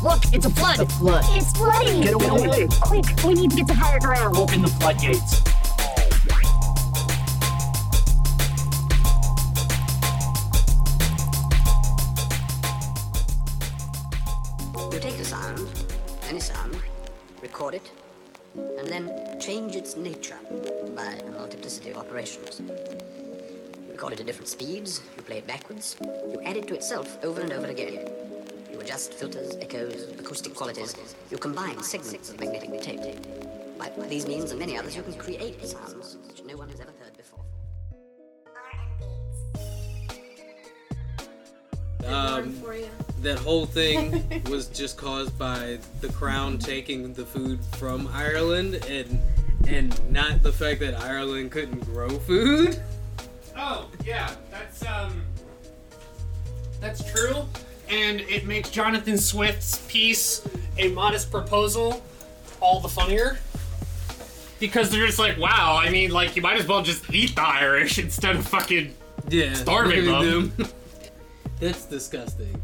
Look, it's a flood. It's a flood. It's flooding. Get away. Quick, we need to get to higher ground. Open the floodgates. You take a sound, any sound, record it, and then change its nature by a multiplicity of operations. You record it at different speeds, you play it backwards, you add it to itself over and over again. You adjust filters, echoes, acoustic qualities, you combine segments of magnetic tape. By, by these means and many others, you can create sounds which no one has ever heard before. Um, that whole thing was just caused by the crown taking the food from Ireland and and not the fact that Ireland couldn't grow food. Oh, yeah, that's um that's true. And it makes Jonathan Swift's piece a modest proposal all the funnier. Because they're just like, wow, I mean like you might as well just eat the Irish instead of fucking Yeah, Starving them. them. That's disgusting.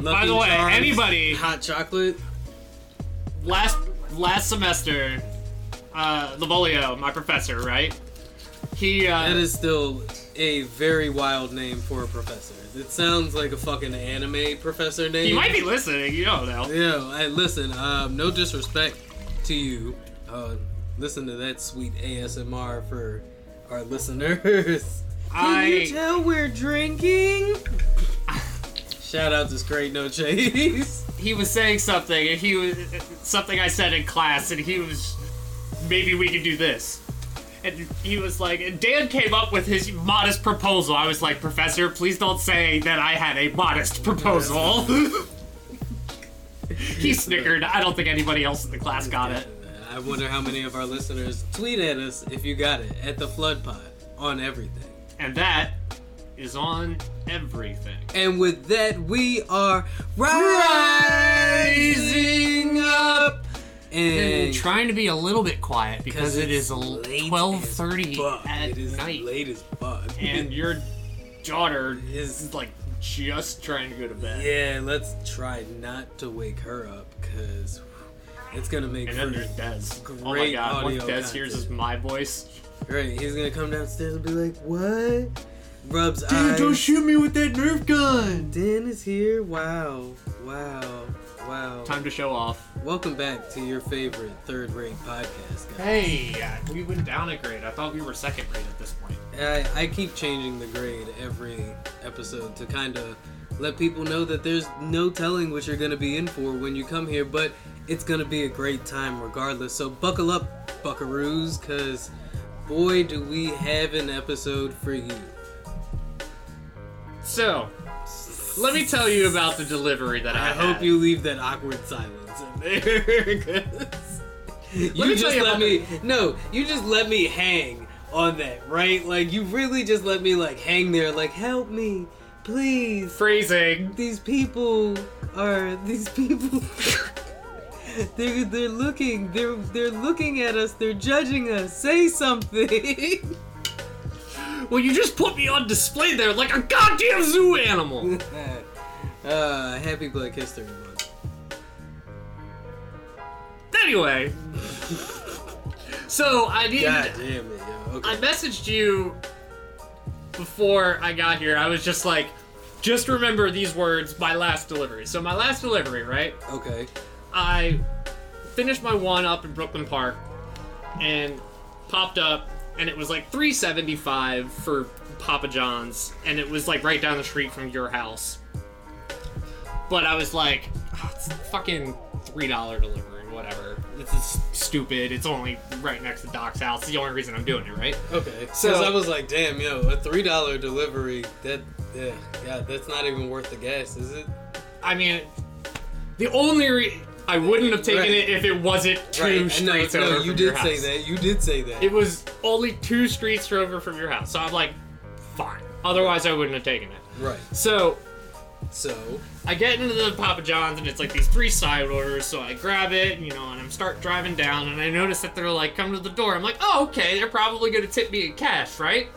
By the way, Charms, anybody- hot chocolate. last last semester, uh Lavolio, my professor, right? He uh That is still a very wild name for a professor. It sounds like a fucking anime professor name. he might be listening, you don't know. Yeah, hey, listen, um, no disrespect to you. Uh, listen to that sweet ASMR for our listeners. Can I- you tell we're drinking? Shout out to Straight No Chase. he was saying something, and he was something I said in class, and he was maybe we could do this. And he was like, and Dan came up with his modest proposal. I was like, Professor, please don't say that I had a modest proposal. he snickered. I don't think anybody else in the class got it. I wonder how many of our listeners tweet at us if you got it at the Flood Pod on everything. And that is on everything. And with that, we are rising up. And trying to be a little bit quiet because it is twelve thirty late twelve as thirty fuck. at It is night, late as fuck. and your daughter Is- like just trying to go to bed. Yeah, let's try not to wake her up because it's gonna make And for then there's Des. oh my great god, once audio Des hears is content. my voice. Right, he's gonna come downstairs and be like, "What?" Rubs eyes. Dude, don't shoot me with that Nerf gun! Dan is here. Wow, wow, wow. Time to show off. Welcome back to your favorite third-rate podcast, guys. Hey, uh, we went down a grade. I thought we were second grade at this point. I, I keep changing the grade every episode to kind of let people know that there's no telling what you're going to be in for when you come here, but it's going to be a great time regardless. So buckle up, buckaroos, because boy, do we have an episode for you. So, let me tell you about the delivery that I, I hope had. you leave that awkward silence in there. you tell just you let me no, you just let me hang on that, right? Like you really just let me like hang there, like help me, please. Phrasing. These people are these people. they're they're looking. They're they're looking at us. They're judging us. Say something. Well, you just put me on display there like a goddamn zoo animal. uh, happy Black History Month. anyway, so I did. God damn it, yo. Okay. I messaged you before I got here. I was just like, just remember these words. My last delivery. So my last delivery, right? okay. I finished my one up in Brooklyn Park and popped up and it was like 375 for Papa John's and it was like right down the street from your house. But I was like, "Oh, it's fucking $3 delivery, whatever. This is stupid. It's only right next to Doc's house. It's the only reason I'm doing it, right? Okay. So- I was like, damn, yo, a three dollar delivery. That yeah, yeah, that's not even worth the gas, is it? I mean, the only re- I wouldn't have taken Right. it if it wasn't two Right. and no, streets no, you did say that. You did say that. It was only two streets over from your house, so I'm like, fine. Otherwise, I wouldn't have taken it. right. So So I get into the Papa John's and it's like these three side orders. So I grab it, you know, and I'm start driving down, and I notice that they're like come to the door. I'm like, oh, okay, they're probably gonna tip me in cash, right?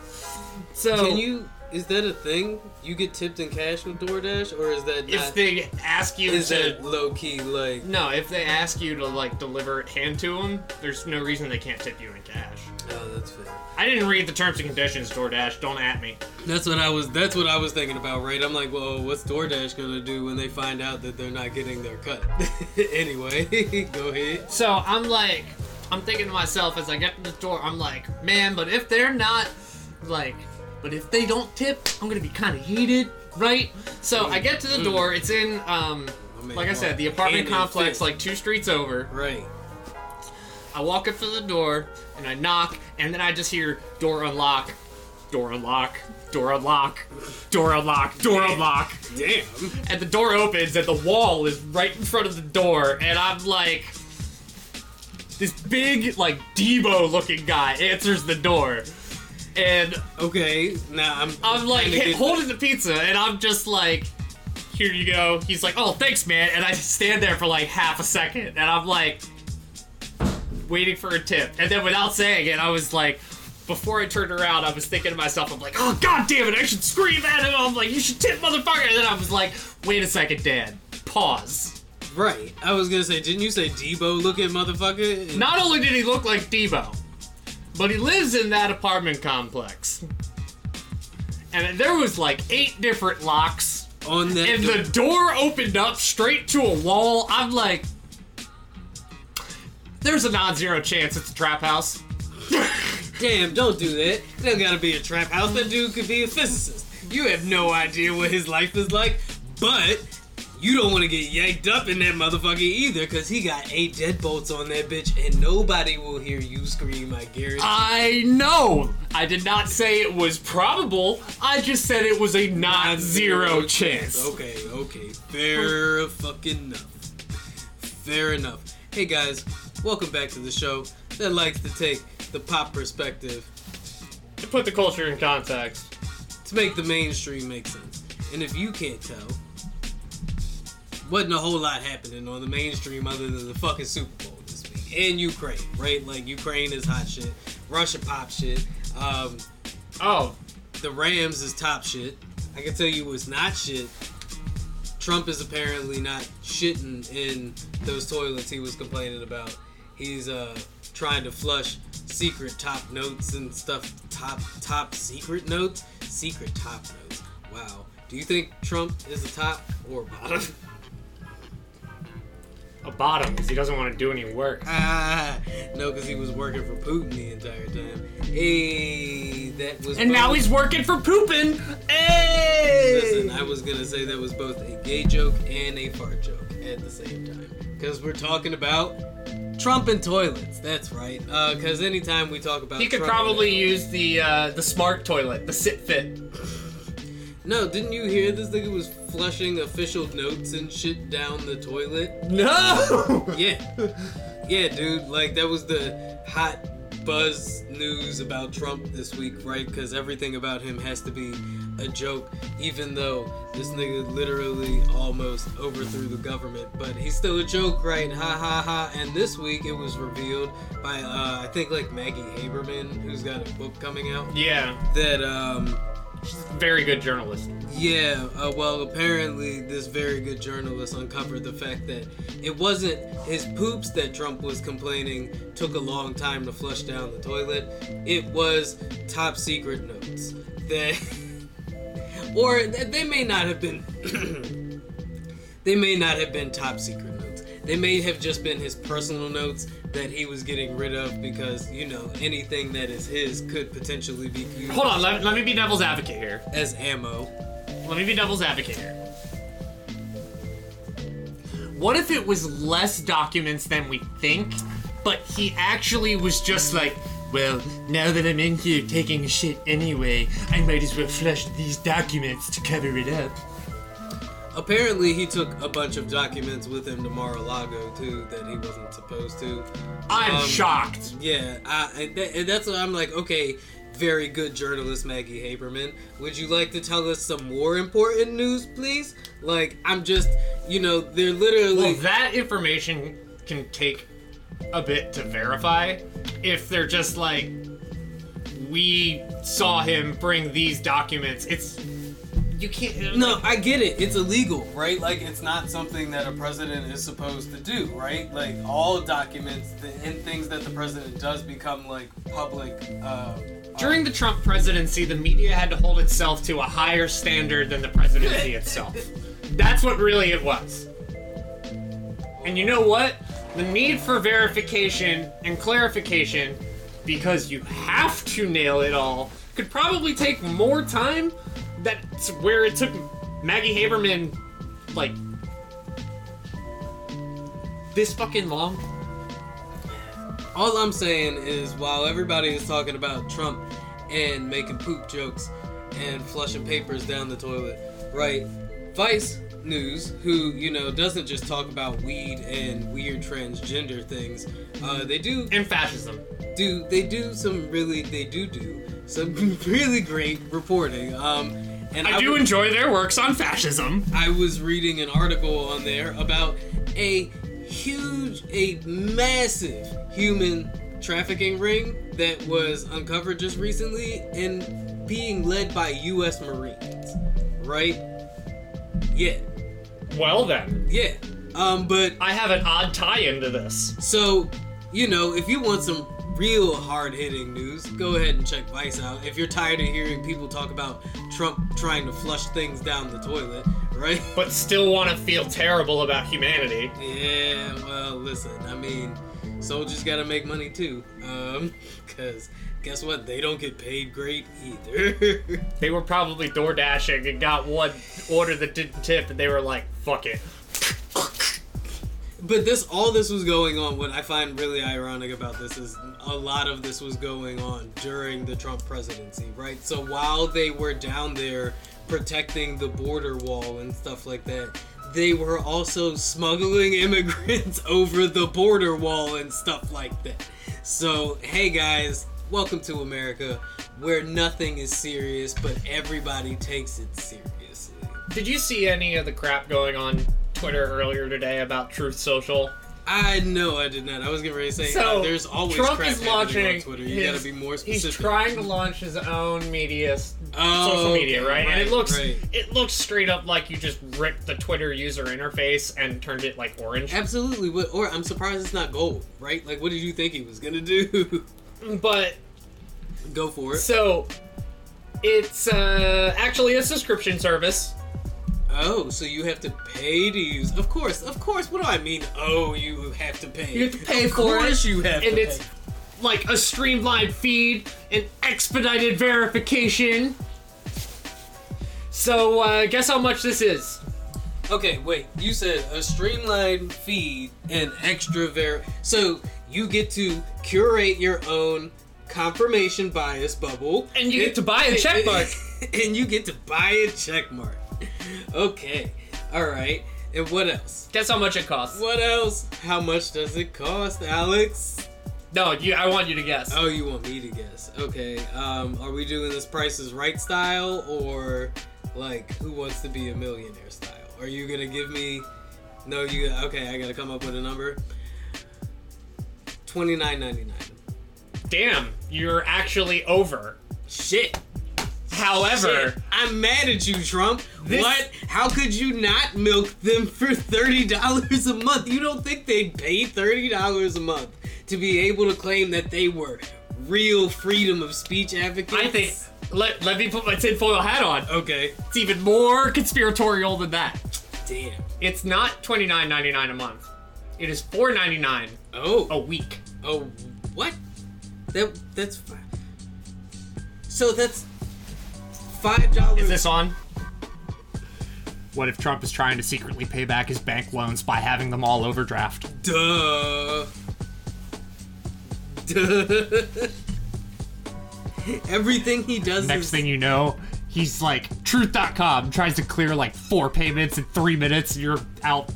So can you Is that a thing? You get tipped in cash with DoorDash, or is that If not? they ask you is to that low key like? no, if they ask you to like deliver it hand to them, there's no reason they can't tip you in cash. Oh, that's fair. I didn't read the terms and conditions, DoorDash. Don't at me. That's what I was. That's what I was thinking about, right? I'm like, well, what's DoorDash gonna do when they find out that they're not getting their cut? anyway, go ahead. So I'm like, I'm thinking to myself as I get to the door, I'm like, man, but if they're not, like, but if they don't tip, I'm gonna be kind of heated, right? So I get to the door. It's in, um, like I said, the apartment complex, like two streets over. Right. I walk up to the door and I knock, and then I just hear door unlock, door unlock, door unlock, door unlock, door unlock. Damn. and the door opens and the wall is right in front of the door and i'm like this big like debo looking guy answers the door and Okay. Now I'm. i'm like hit- holding the pizza and i'm just like here you go he's like oh thanks man and i stand there for like half a second and i'm like waiting for a tip and then without saying it i was like before I turned around, I was thinking to myself, I'm like, oh god damn it, I should scream at him. I'm like, you should tip motherfucker. And then I was like, wait a second, Dad. Pause. Right. I was gonna say, didn't you say Debo looking motherfucker? Not only did he look like Debo, but he lives in that apartment complex. And there was like eight different locks. on that. And door- the door opened up straight to a wall. I'm like, there's a non-zero chance it's a trap house. Damn, don't do that. It don't gotta be a trap house. That dude could be a physicist. You have no idea what his life is like, but you don't want to get yanked up in that motherfucker either, because he got eight deadbolts on that bitch, and nobody will hear you scream, I guarantee. I know. I did not say it was probable. I just said it was a not zero chance. Okay, okay. Fair fucking enough. Fair enough. Hey guys, welcome back to the show that likes to take the pop perspective To put the culture in context. to make the mainstream make sense. And if you can't tell, wasn't a whole lot happening on the mainstream other than the fucking Super Bowl this week. And Ukraine, right? Like Ukraine is hot shit. Russia pop shit. Um, Oh, the Rams is top shit. I can tell you what's not shit. Trump is apparently not shitting in those toilets he was complaining about. He's uh trying to flush secret top notes and stuff. Top top secret notes? Secret top notes. Wow. Do you think Trump is a top or bottom? a bottom because he doesn't want to do any work. Ah, no, because he was working for Putin the entire time. Hey, that was. And now he's working for pooping. Hey! Listen, I was gonna say that was both a gay joke and a fart joke at the same time. Because we're talking about Trump and toilets. That's right. Because anytime we talk about he could Trump- probably use the uh, the smart toilet, the sit fit. No, didn't you hear this nigga was flushing official notes and shit down the toilet? No. Yeah. Yeah, dude. Like, that was the hot buzz news about Trump this week, right? Because everything about him has to be a joke, even though this nigga literally almost overthrew the government. But he's still a joke, right? Ha ha ha. And this week it was revealed by, uh, I think, like Maggie Haberman, who's got a book coming out, yeah, that, um, very good journalist. yeah, uh, well, apparently, this very good journalist uncovered the fact that it wasn't his poops that Trump was complaining took a long time to flush down the toilet. It was top secret notes that, or they may not have been, they may not have been top secret. They may have just been his personal notes that he was getting rid of because you know anything that is his could potentially be used Hold on, let, let me be devil's advocate here. as ammo. Let me be devil's advocate here. What if it was less documents than we think, but he actually was just like, well, now that I'm in here taking shit anyway, I might as well flush these documents to cover it up. Apparently, he took a bunch of documents with him to Mar-a-Lago too that he wasn't supposed to. I'm Um, shocked. Yeah, I, and that- and that's what I'm like. Okay, very good journalist Maggie Haberman. Would you like to tell us some more important news, please? Like, I'm just, you know, they're literally. Well, that information can take a bit to verify if they're just like we saw him bring these documents. It's you can't. No, I get it. It's illegal, right? Like it's not something that a president is supposed to do, right? Like all documents and things that the president does become like public. Uh, During the Trump presidency, the media had to hold itself to a higher standard than the presidency itself. That's what really it was. And you know what? The need for verification and clarification, because you have to nail it all, could probably take more time. That's where it took Maggie Haberman, like, this fucking long. all I'm saying is, while everybody is talking about Trump and making poop jokes and flushing papers down the toilet, right? Vice News, who you know doesn't just talk about weed and weird transgender things, uh, they do And fascism. do they do some really they do do some really great reporting. Um, and I do was- enjoy their works on fascism. I was reading an article on there about a huge, a massive human trafficking ring that was uncovered just recently and being led by U.S. Marines. Right? Yeah, Well then, yeah. Um, but I have an odd tie into this. So, you know, if you want some real hard hitting news, go ahead and check Vice out. If you're tired of hearing people talk about Trump trying to flush things down the toilet, right? but still want to feel terrible about humanity. Yeah, well, listen, I mean, soldiers gotta make money too. Um, cause guess what? They don't get paid great either. They were probably door dashing and got one order that didn't tip, and they were like, "Fuck it." But this, all this was going on. What I find really ironic about this is a lot of this was going on during the Trump presidency, right? So while they were down there protecting the border wall and stuff like that, they were also smuggling immigrants over the border wall and stuff like that. So, hey guys, welcome to America, where nothing is serious, but everybody takes it seriously. Did you see any of the crap going on Twitter earlier today about Truth Social? I know I did not. I was getting ready to say So uh, there's always Trump crap is launching. on Twitter. You his- gotta be more He's specific. trying to launch his own media, Oh, social media, okay, right? And it looks, right. it looks straight up like you just ripped the Twitter user interface and turned it like orange. Absolutely. What? Or I'm surprised it's not gold, right? Like, what did you think he was gonna do? But Go for it. so, it's uh, actually a subscription service. Oh, so you have to pay to use? Of course, of course. What do I mean? Oh, you have to pay. You have to pay of for it, course you have and to it's pay. like a streamlined feed and expedited verification. So, uh, guess how much this is? Okay, wait. You said a streamlined feed and extra ver. So you get to curate your own confirmation bias bubble, And you get to buy a check mark. and you get to buy a check mark. Okay, all right. And what else? Guess how much it costs? What else? How much does it cost, Alex? No, you, I want you to guess. Oh, you want me to guess? Okay. Um, are we doing this Price is Right style or like Who Wants to Be a Millionaire style? Are you gonna give me? No, you. Okay, I gotta come up with a number. Twenty nine ninety nine. Damn, you're actually over. Shit. However, Shit. I'm mad at you, Trump. This- What? How could you not milk them for thirty dollars a month? You don't think they'd pay thirty dollars a month to be able to claim that they were real freedom of speech advocates? I think let let me put my tinfoil hat on. Okay. It's even more conspiratorial than that. Damn. It's not twenty nine ninety nine a month. It is four ninety nine. Oh. a week. Oh. What? That that's fine. So that's five dollars. Is this on? What if Trump is trying to secretly pay back his bank loans by having them all overdraft? Duh. Duh. Everything he does Next is thing you know, he's like truth.com tries to clear like four payments in three minutes and you're out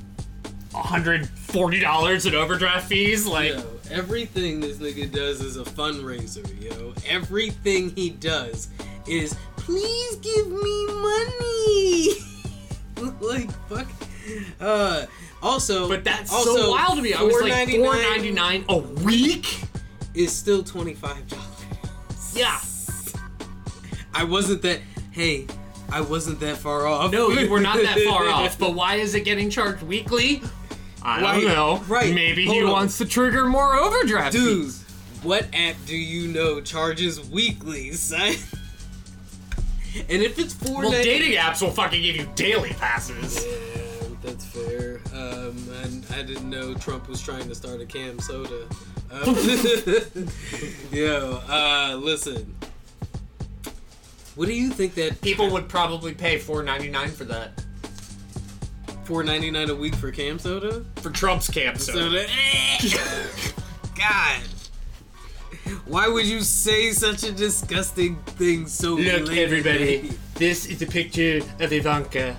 $140 in overdraft fees. Like, Yo, everything this nigga does is a fundraiser, yo. Everything he does is please give me money. like fuck. Uh also but that's also, so wild to me. I was like $4.99 $4.99 a week? is still twenty five dollars. Yeah. I wasn't that. Hey, I wasn't that far off. No, you were not that far off. But why is it getting charged weekly? I don't know. right, Maybe hold he on. wants to trigger more overdraft Dude, fees. what app do you know charges weekly, son? And if it's four Well, ninety- dating apps will fucking give you daily passes. Yeah, that's fair. Um, and I didn't know Trump was trying to start a CamSoda. Um, yo, uh, listen. What do you think that People would probably pay four ninety nine for that four ninety nine a week for CamSoda? for Trump's cam So Soda. God. Why would you say such a disgusting thing so look, late everybody, this is a picture of Ivanka.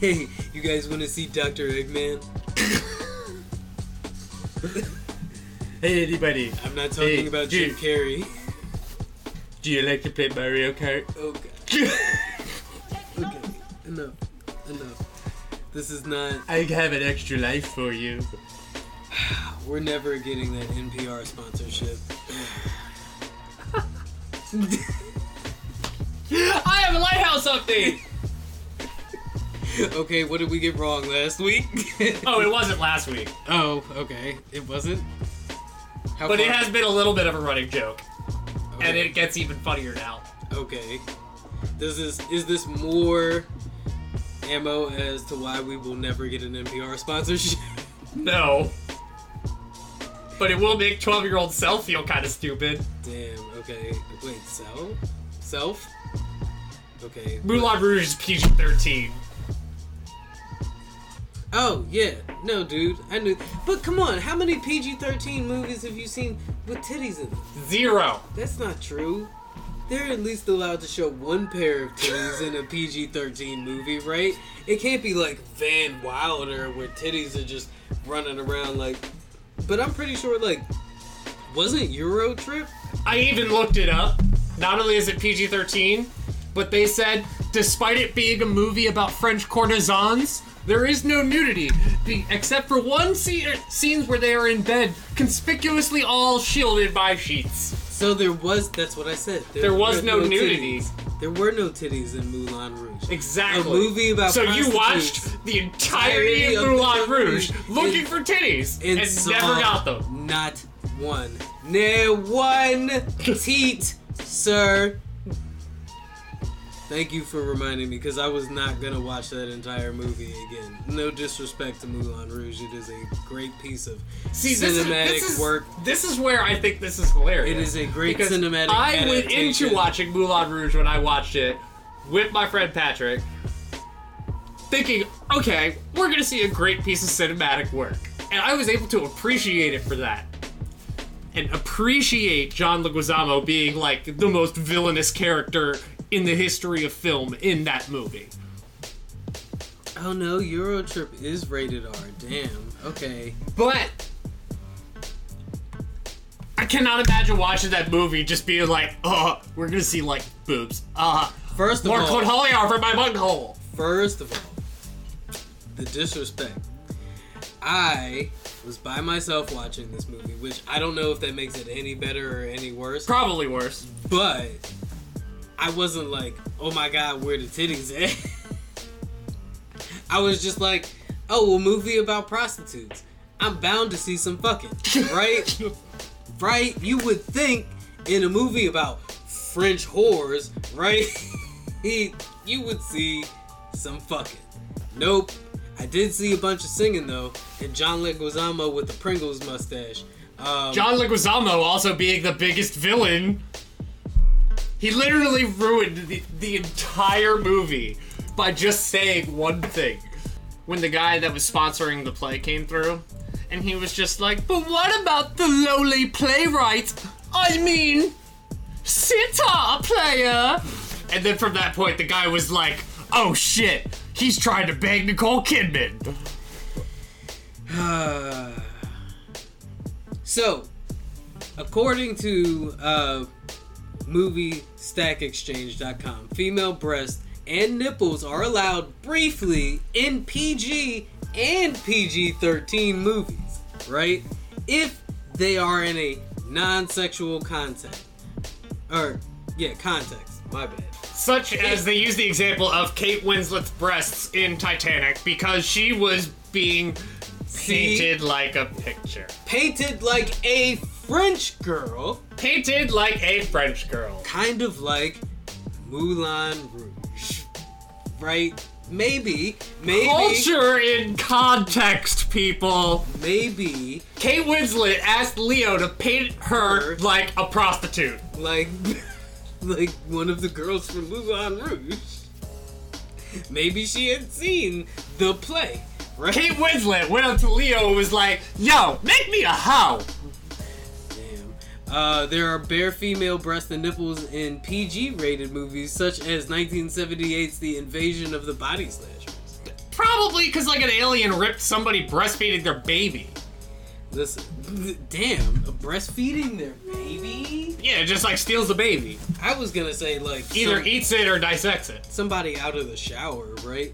Hey, you guys want to see Dr. Eggman? Hey, anybody, I'm not talking Hey, about Jim. Carrey. do you like to play Mario Kart? Oh god. Okay, enough, enough. This is not. I have an extra life for you. We're never getting that NPR sponsorship. I have a lighthouse update. okay, what did we get wrong last week? oh, it wasn't last week, oh, okay, it wasn't. How but it has been a little bit of a running joke, and it gets even funnier now. Okay. Does this is this more ammo as to why we will never get an NPR sponsorship? No. But it will make 12 year old self feel kind of stupid. Damn. Okay. Wait. Self. Self. Okay. Moulin Rouge is PG 13. Oh yeah. No, dude. I knew. But come on. How many PG-13 movies have you seen with titties in them? Zero. That's not true. They're at least allowed to show one pair of titties in a PG 13 movie, right? It can't be like Van Wilder where titties are just running around like. But I'm pretty sure, like, wasn't Euro Trip? I even looked it up. Not only is it PG 13, but they said, despite it being a movie about French courtesans, there is no nudity, except for one scene, scenes where they are in bed, conspicuously all shielded by sheets. So there was. That's what I said. There was were no nudity. titties. There were no titties in Moulin Rouge. Exactly. A movie about So you watched the entirety of of Moulin Rouge movie looking and- for titties and, saw never got them. Not one. No one teat, sir. Thank you for reminding me because I was not gonna watch that entire movie again. No disrespect to Moulin Rouge, it is a great piece of See, this is, cinematic this is work. This is where I think this is hilarious. It is a great because cinematic I went into watching Moulin Rouge when I watched it with my friend Patrick, thinking, okay, we're gonna see a great piece of cinematic work, and I was able to appreciate it for that. And appreciate John Leguizamo being like the most villainous character in the history of film in that movie. Oh no, Eurotrip is rated R. Damn. Okay. But I cannot imagine watching that movie just being like, uh, we're gonna see like boobs. Uh, First of all, more all, Cornholio for my bunghole. First of all, the disrespect. I was by myself watching this movie, which I don't know if that makes it any better or any worse. Probably worse. But I wasn't like, oh my god, where the titties at? I was just like, oh, a movie about prostitutes. I'm bound to see some fucking, right? right? You would think in a movie about French whores, right? He, you would see some fucking. Nope. I did see a bunch of singing though, and John Leguizamo with the Pringles mustache. Um, John Leguizamo also being the biggest villain. He literally ruined the, the entire movie by just saying one thing. When the guy that was sponsoring the play came through, and he was just like, But what about the lowly playwright? I mean, sitar player. And then from that point, the guy was like, Oh shit, he's trying to bang Nicole Kidman. so, according to uh, MovieStackExchange.com, female breasts and nipples are allowed briefly in PG and PG 13 movies, right? If they are in a non sexual context. Or, yeah, context. My bad. Such as they use the example of Kate Winslet's breasts in Titanic because she was being painted like a picture. Painted like a French girl, Painted like a French girl. kind of like Moulin Rouge. Right? Maybe, maybe, Culture in context, people. maybe, Kate Winslet asked Leo to paint her Her. like a prostitute. like, like one of the girls from Moulin Rouge. Maybe she had seen the play, right? Kate Winslet went up to Leo and was like, Yo, make me a hoe. Uh, there are bare female breasts and nipples in PG-rated movies, such as 1978's The Invasion of the Body Snatchers. Probably because like an alien ripped somebody breastfeeding their baby. Listen, damn, breastfeeding their baby? Yeah, just like steals the baby. I was gonna say like Either some- eats it or dissects it. somebody out of the shower, right?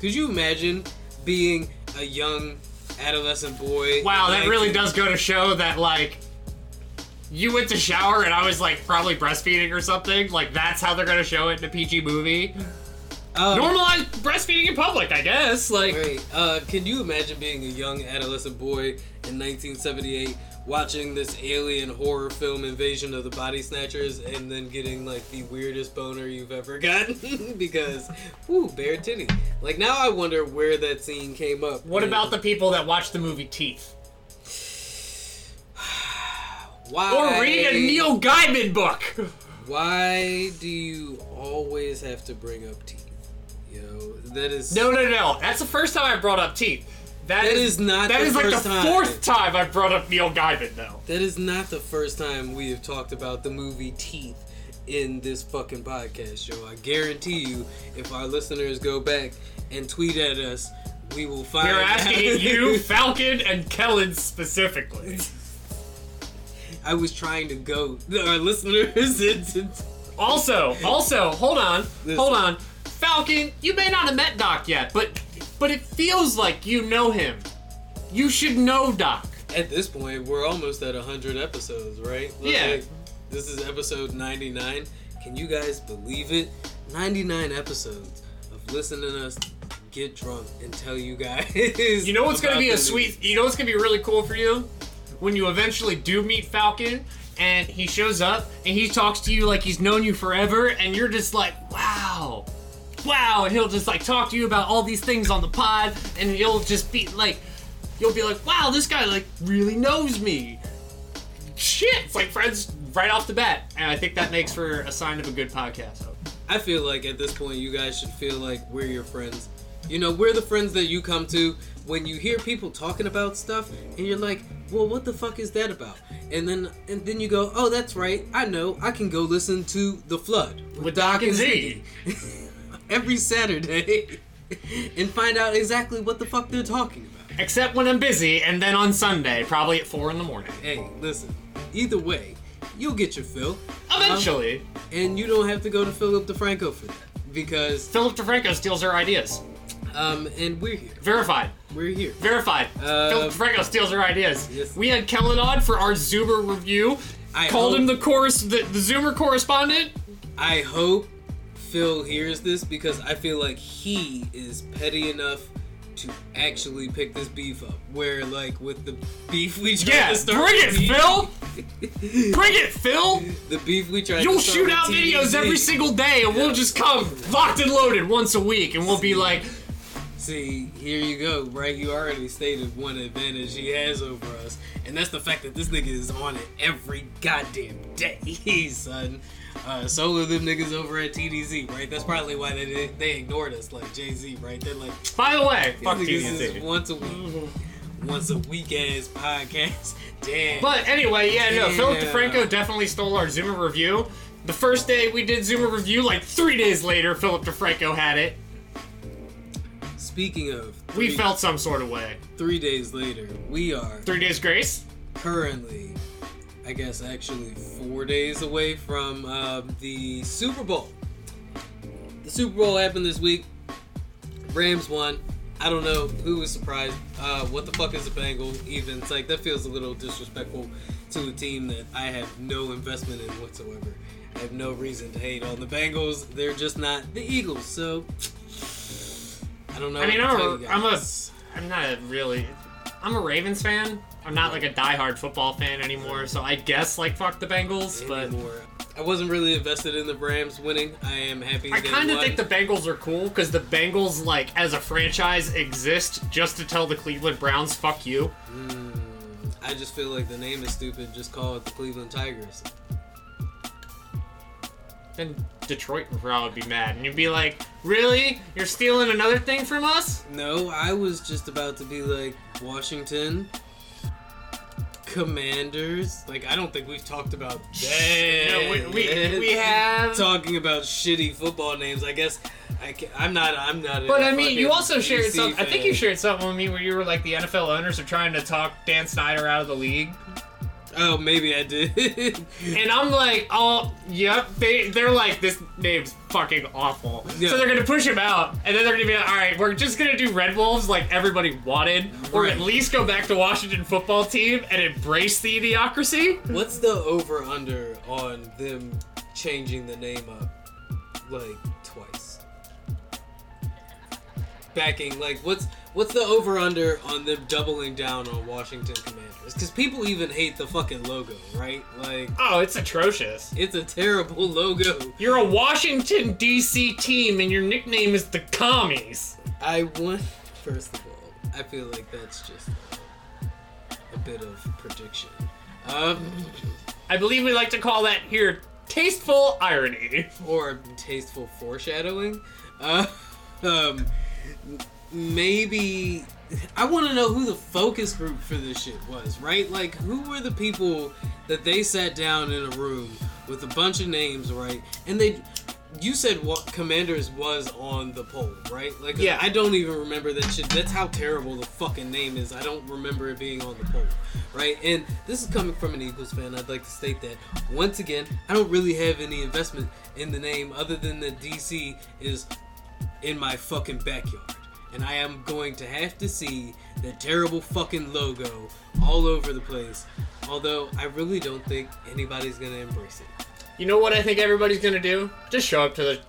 Could you imagine being a young adolescent boy? Wow, that like- really does go to show that like you went to shower and I was like probably breastfeeding or something. Like that's how they're gonna show it in a PG movie. Um, Normalize breastfeeding in public, I guess. Like Right. Uh, can you imagine being a young adolescent boy in 1978 watching this alien horror film Invasion of the Body Snatchers and then getting like the weirdest boner you've ever gotten because ooh bare titty. Like now I wonder where that scene came up. what about the people that watch the movie Teeth? Why Or read a Neil Gaiman book. Why do you always have to bring up teeth? Yo, that is No, no, no. That's the first time I brought up Teeth. That is not That the is like first the time. fourth time I've brought up Neil Gaiman, though. That is not the first time we have talked about the movie Teeth in this fucking podcast show. I guarantee you, if our listeners go back and tweet at us, we will find. We're asking you, Falcon, and Kellen specifically. I was trying to go our listeners. into- Also, also, hold on, Listen. hold on, Falcon. You may not have met Doc yet, but but it feels like you know him. You should know Doc. At this point, we're almost at hundred episodes, right? Yeah. like this is episode ninety nine. Can you guys believe it? Ninety nine episodes of listening to us get drunk and tell you guys. You know what's gonna be a sweet. You know what's gonna be really cool for you when you eventually do meet Falcon. And he shows up and he talks to you like he's known you forever, and you're just like, wow, wow. And he'll just like talk to you about all these things on the pod, and he'll just be like, you'll be like, wow, this guy like really knows me. Shit, it's like friends right off the bat, and I think that makes for a sign of a good podcast. I feel like at this point, you guys should feel like we're your friends. You know, we're the friends that you come to when you hear people talking about stuff, and you're like, "Well, what the fuck is that about?" And then, and then you go, "Oh, that's right. I know. I can go listen to the Flood With Doc and Z. every Saturday and find out exactly what the fuck they're talking about." Except when I'm busy, and then on Sunday, probably at four in the morning. Hey, listen. Either way, you'll get your fill, Eventually, um, and you don't have to go to Philip DeFranco for that because, Philip DeFranco steals our ideas. Um, and we're here. Verified. We're here. Verified. Uh, Philip DeFranco steals our ideas. yes. We had Kellen on for our Zoomer review. I Called hope- him the chorus, the, the Zoomer correspondent. I hope Phil hears this because I feel like he is petty enough to actually pick this beef up. Where like with the beef we tried Yeah, to start, bring it, Phil. Bring it, Phil. The beef we tried. You'll shoot out videos every single day, and we'll just come locked and loaded once a week, and we'll be like, See, here you go, right? You already stated one advantage he has over us, and that's the fact that this nigga is on it every goddamn day, son. Uh, so are them niggas over at TDZ, right? That's probably why they they ignored us, like Jay Z, right? They're like, by the way, These fuck niggas is TDZ. once a week, once a week ass podcast. Damn. But anyway, yeah, no, Philip DeFranco definitely stole our Zoomer review. The first day we did Zoomer review, like three days later, Philip DeFranco had it. Speaking of, We felt some sort of way. three days later, we are Three days grace? currently, I guess, actually four days away from uh, the Super Bowl. The Super Bowl happened this week. Rams won. I don't know who was surprised. Uh, what the fuck is a Bengal? Even it's like that feels a little disrespectful to a team that I have no investment in whatsoever. I have no reason to hate on the Bengals. They're just not the Eagles. So I don't know. I mean, I'm a, I'm a. I'm not a really, I'm a Ravens fan. I'm not like a diehard football fan anymore. So I guess like fuck the Bengals, but anymore. I wasn't really invested in the Rams winning. I am happy. I kind of think the Bengals are cool because the Bengals, like as a franchise, exist just to tell the Cleveland Browns "fuck you." Mm, I just feel like the name is stupid. Just call it the Cleveland Tigers. Then Detroit would probably be mad, and you'd be like, "Really? You're stealing another thing from us?" No, I was just about to be like Washington Commanders. Like I don't think we've talked about that. No, we, we, we have. talking about shitty football names. I guess I I'm not. I'm not. But I mean, you also shared something. I think you shared something with me where you were like, the NFL owners are trying to talk Dan Snyder out of the league. Oh, maybe I did. And I'm like, oh, yep. They they're like, this name's fucking awful. Yeah. So they're gonna push him out, and then they're gonna be like, all right, we're just gonna do Red Wolves like everybody wanted, or at least go back to Washington football team and embrace the idiocracy. What's the over under on them changing the name up like twice? Backing like what's what's the over under on them doubling down on Washington Commanders? Because people even hate the fucking logo, right? Like Oh, it's atrocious. it's a terrible logo. You're a Washington D.C. team, and your nickname is the Commies. I want first of all, I feel like that's just a bit of prediction. Um, I believe we like to call that here tasteful irony. or tasteful foreshadowing. Uh, um, maybe I want to know who the focus group for this shit was, right? Like, who were the people that they sat down in a room with a bunch of names, right? And they, you said what Commanders was on the poll, right? Like, Yeah. I don't even remember that shit. That's how terrible the fucking name is. I don't remember it being on the poll, right? And this is coming from an Eagles fan. I'd like to state that once again, I don't really have any investment in the name other than that DC is in my fucking backyard. And I am going to have to see the terrible fucking logo all over the place. Although I really don't think anybody's gonna embrace it. You know what I think everybody's gonna do? Just show up to the.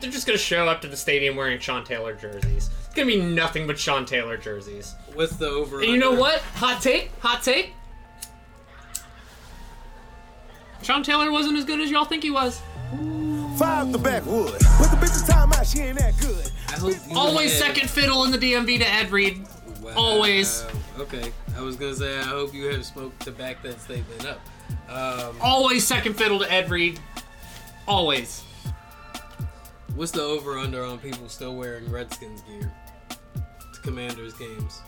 They're just gonna show up to the stadium wearing Sean Taylor jerseys. It's gonna be nothing but Sean Taylor jerseys. With the over? And you know what? Hot take. Hot take. Sean Taylor wasn't as good as y'all think he was. Five the backwood. But the bitch time out, she ain't that good. I hope you Always had- second fiddle in the DMV to Ed Reed. Wow. always. Okay, I was gonna say I hope you have smoke to back that statement up. Um, Always second fiddle to Ed Reed. Always. what's the over under on people still wearing Redskins gear to Commanders games?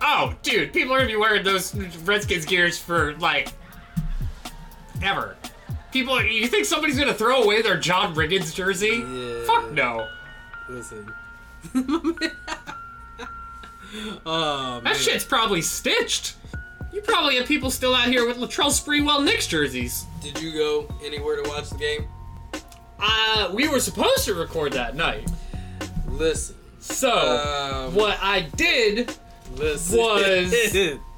Oh, dude, people are gonna be wearing those Redskins gears for like ever. People, you think somebody's gonna throw away their John Riggins jersey? Yeah. Fuck no. Listen. oh man. That shit's probably stitched. You probably have people still out here with Latrell Sprewell Knicks jerseys. Did you go anywhere to watch the game? Uh, we were supposed to record that night. Listen. So, Um, what I did Listen. Was-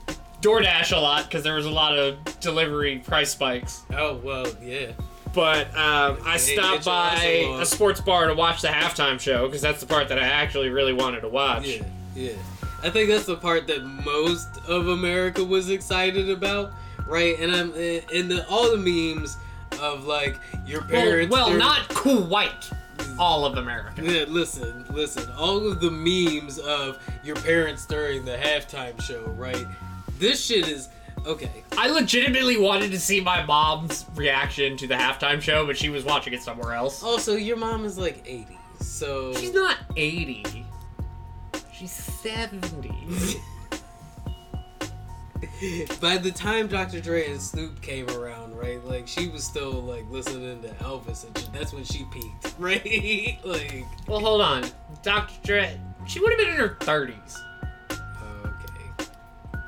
DoorDash a lot because there was a lot of delivery price spikes. oh well, yeah. But um, I stopped get your ass by a sports bar to watch the halftime show because that's the part that I actually really wanted to watch. Yeah, yeah. I think that's the part that most of America was excited about, right? And I'm in the all the memes of like your parents. well they're- not quite all of America. Yeah, listen, listen. All of the memes of your parents during the halftime show, right? This shit is okay. I legitimately wanted to see my mom's reaction to the halftime show, but she was watching it somewhere else. Also, your mom is like 80, so She's not 80. She's 70. by the time Dr. Dre and Snoop came around, right? Like she was still like listening to Elvis and. That's when she peaked, right? like well, hold on. Dr. Dre, she would have been in her 30s.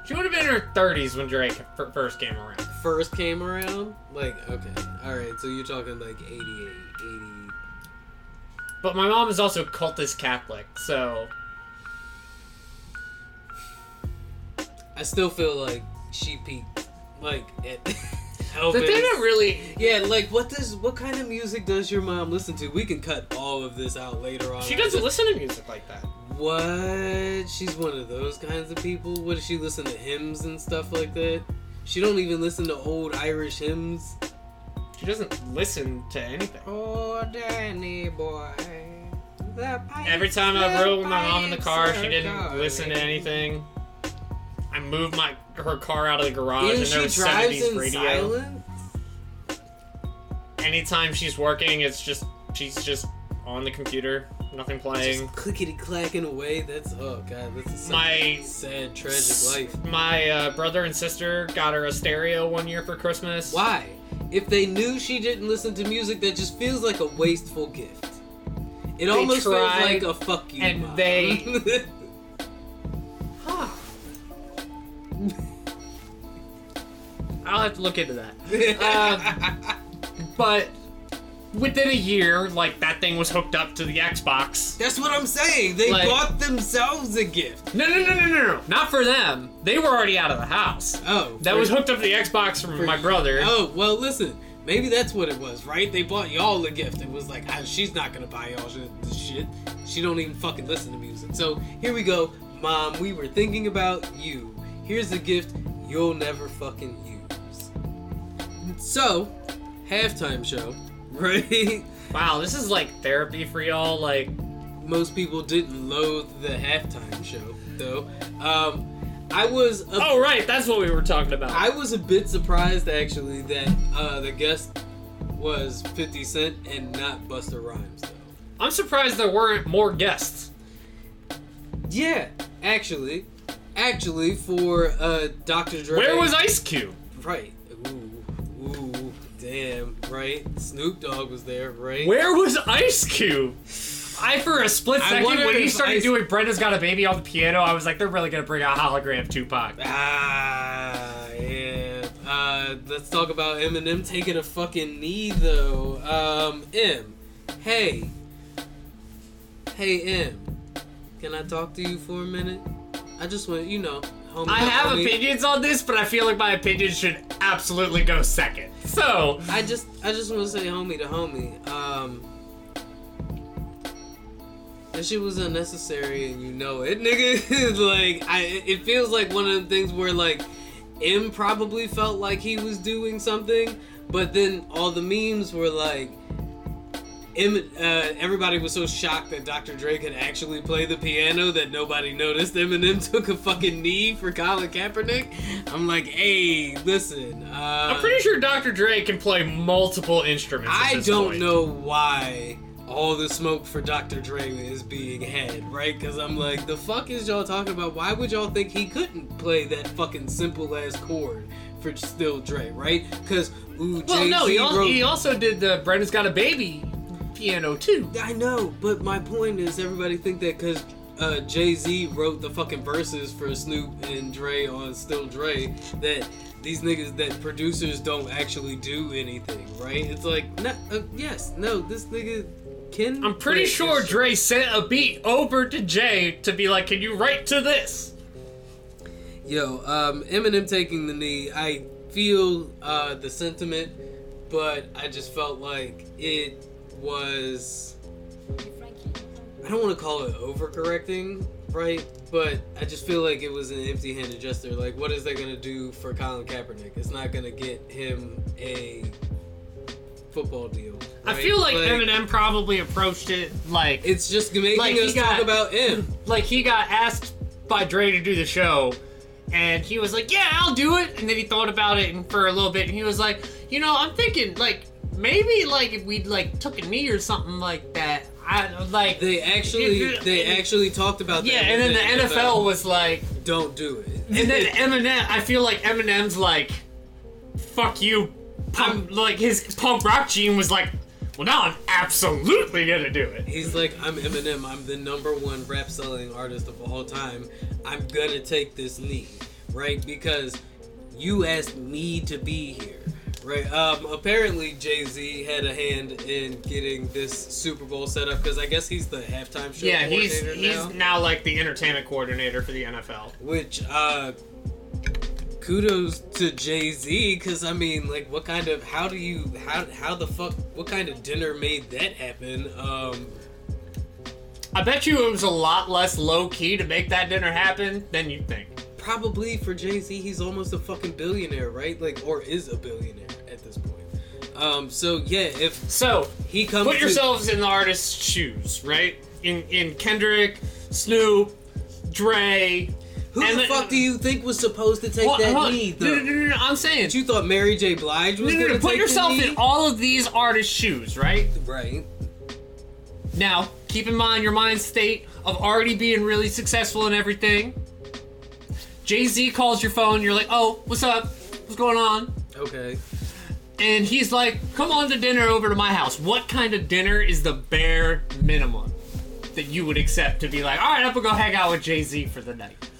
She would have been in her 30s when Drake first came around. First came around, like okay, all right. So you're talking like 88, 80. But my mom is also cultist Catholic, so I still feel like she peaked, like at. Elvis. The thing that really Yeah, like what does what kind of music does your mom listen to? We can cut all of this out later on. she doesn't listen to music like that. What? She's one of those kinds of people. What does she listen to hymns and stuff like that? She don't even listen to old Irish hymns. She doesn't listen to anything. Oh, Danny boy. the Every time I rode with my mom in the car, she didn't listen to anything. I moved my her car out of the garage And and there was she drives 70s in radio. silence. Anytime she's working, it's just she's just on the computer, nothing playing. Just clickety clacking away. That's oh god, that's a My- sad, tragic life. My uh, brother and sister got her a stereo one year for Christmas. Why? If they knew she didn't listen to music, that just feels like a wasteful gift. It almost feels like a fuck you. and Mom. they- Huh. I'll have to look into that. Uh, but within a year, like that thing was hooked up to the Xbox. That's what I'm saying. They Like- bought themselves a gift. No, no, no, no, no, no, not for them. They were already out of the house. Oh, That for- was hooked up to the Xbox from my brother. Oh well, listen. Maybe that's what it was, right? They bought y'all a gift. It was like, ah, she's not gonna buy y'all shit- this shit. She don't even fucking listen to music. So here we go, mom. We were thinking about you. Here's a gift you'll never fucking use. So, halftime show, right? Wow, this is like therapy for y'all. Like, Most people didn't loathe the halftime show, though. Um, I was a oh right, that's what we were talking about. I was a bit surprised actually that uh, the guest was 50 Cent and not Busta Rhymes though. I'm surprised there weren't more guests. Yeah, actually, actually for uh, Dr. Dre. Where was Ice Cube? Right. Ooh, ooh, damn. Right. Snoop Dogg was there. Right. Where was Ice Cube? I for a split I second wonder when he if started Ice- doing Brenda's Got a Baby on the piano, I was like, they're really gonna bring out hologram Tupac. Ah, yeah. Uh, let's talk about Eminem taking a fucking knee though. Um, M. Hey. Hey M. Can I talk to you for a minute? I just want you know. Homie, I have opinions on this, but I feel like my opinion should absolutely go second. So, I just I just want to say homie to homie. Um that shit was unnecessary and you know it, nigga. like I it feels like one of the things where like M probably felt like he was doing something, but then all the memes were like Uh, everybody was so shocked that Dr. Dre could actually play the piano that nobody noticed Eminem took a fucking knee for Colin Kaepernick. I'm like, hey, listen. Uh, I'm pretty sure Dr. Dre can play multiple instruments. I don't point. know why all the smoke for Dr. Dre is being had, right? Because I'm like, the fuck is y'all talking about? Why would y'all think he couldn't play that fucking simple ass chord for Still Dre, right? Because ooh, Well, Jay-Z no, he, al- wrote. he also did the Brenda's Got a Baby piano too. I know, but my point is, everybody think that because uh, Jay Z wrote the fucking verses for Snoop and Dre on Still Dre, that these niggas, that producers don't actually do anything, right? It's like, no, uh, yes, no, this nigga can. I'm pretty sure this Dre sent a beat over to Jay to be like, "Can you write to this?" Yo, um, Eminem taking the knee, I feel uh, the sentiment, but I just felt like it was. I don't want to call it overcorrecting, right? But I just feel like it was an empty handed gesture. Like, what is that going to do for Colin Kaepernick? It's not going to get him a football deal. I feel like, Eminem probably approached it like It's just making Like, he us got- talk about him. like he got asked by Dre to do the show, and he was like, "Yeah, I'll do it." And then he thought about it and for a little bit, and he was like, "You know, I'm thinking like maybe like if we like took a knee or something like that, I like." They actually, they actually talked about that. yeah, and then the NFL was like, don't do it. and then Eminem. I feel like Eminem's like, "Fuck you," punk, like his punk rock gene was like, "Well, now I'm absolutely gonna do it." He's like, I'm Eminem. I'm the number one rap selling artist of all time. I'm gonna take this knee, right? Because you asked me to be here, right? Um, apparently Jay Z had a hand in getting this Super Bowl set up because I guess he's the halftime show Yeah, he's coordinator he's now. now like the entertainment coordinator for the NFL. which uh kudos to Jay Z because I mean, like, what kind of how do you how how the fuck what kind of dinner made that happen? Um, I bet you it was a lot less low key to make that dinner happen than you think. probably for Jay Z, he's almost a fucking billionaire, right? Like, or is a billionaire at this point. Um, so yeah, if So, he comes, put to- yourselves in the artist's shoes, right? In in Kendrick, Snoop, Dre. who the Emin- fuck do you think was supposed to take Hold- that knee? Though? no, no, no, no, I'm saying. You thought Mary J. Blige was No, no, no, put yourself the in all of these artists' shoes, right? right. Now, keep in mind your mind state of already being really successful and everything. Jay Z calls your phone, you're like, oh, what's up? What's going on? Okay. And he's like, come on to dinner over to my house. What kind of dinner is the bare minimum that you would accept to be like, all right, I'm gonna go hang out with Jay Z for the night?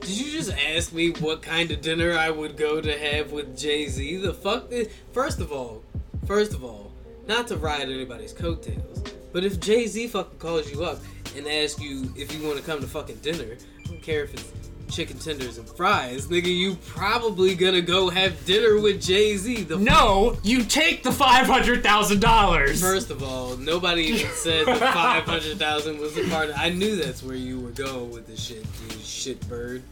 Did you just ask me what kind of dinner I would go to have with Jay Z? The fuck? First of all, first of all, not to ride anybody's coattails, but if Jay Z fucking calls you up and asks you if you want to come to fucking dinner, I don't care if it's chicken tenders and fries, nigga, you probably gonna go have dinner with Jay Z. The No, you take the five hundred thousand dollars. First of all, nobody even said the five hundred thousand was a part. Of, I knew that's where you were going with the shit, you shit bird.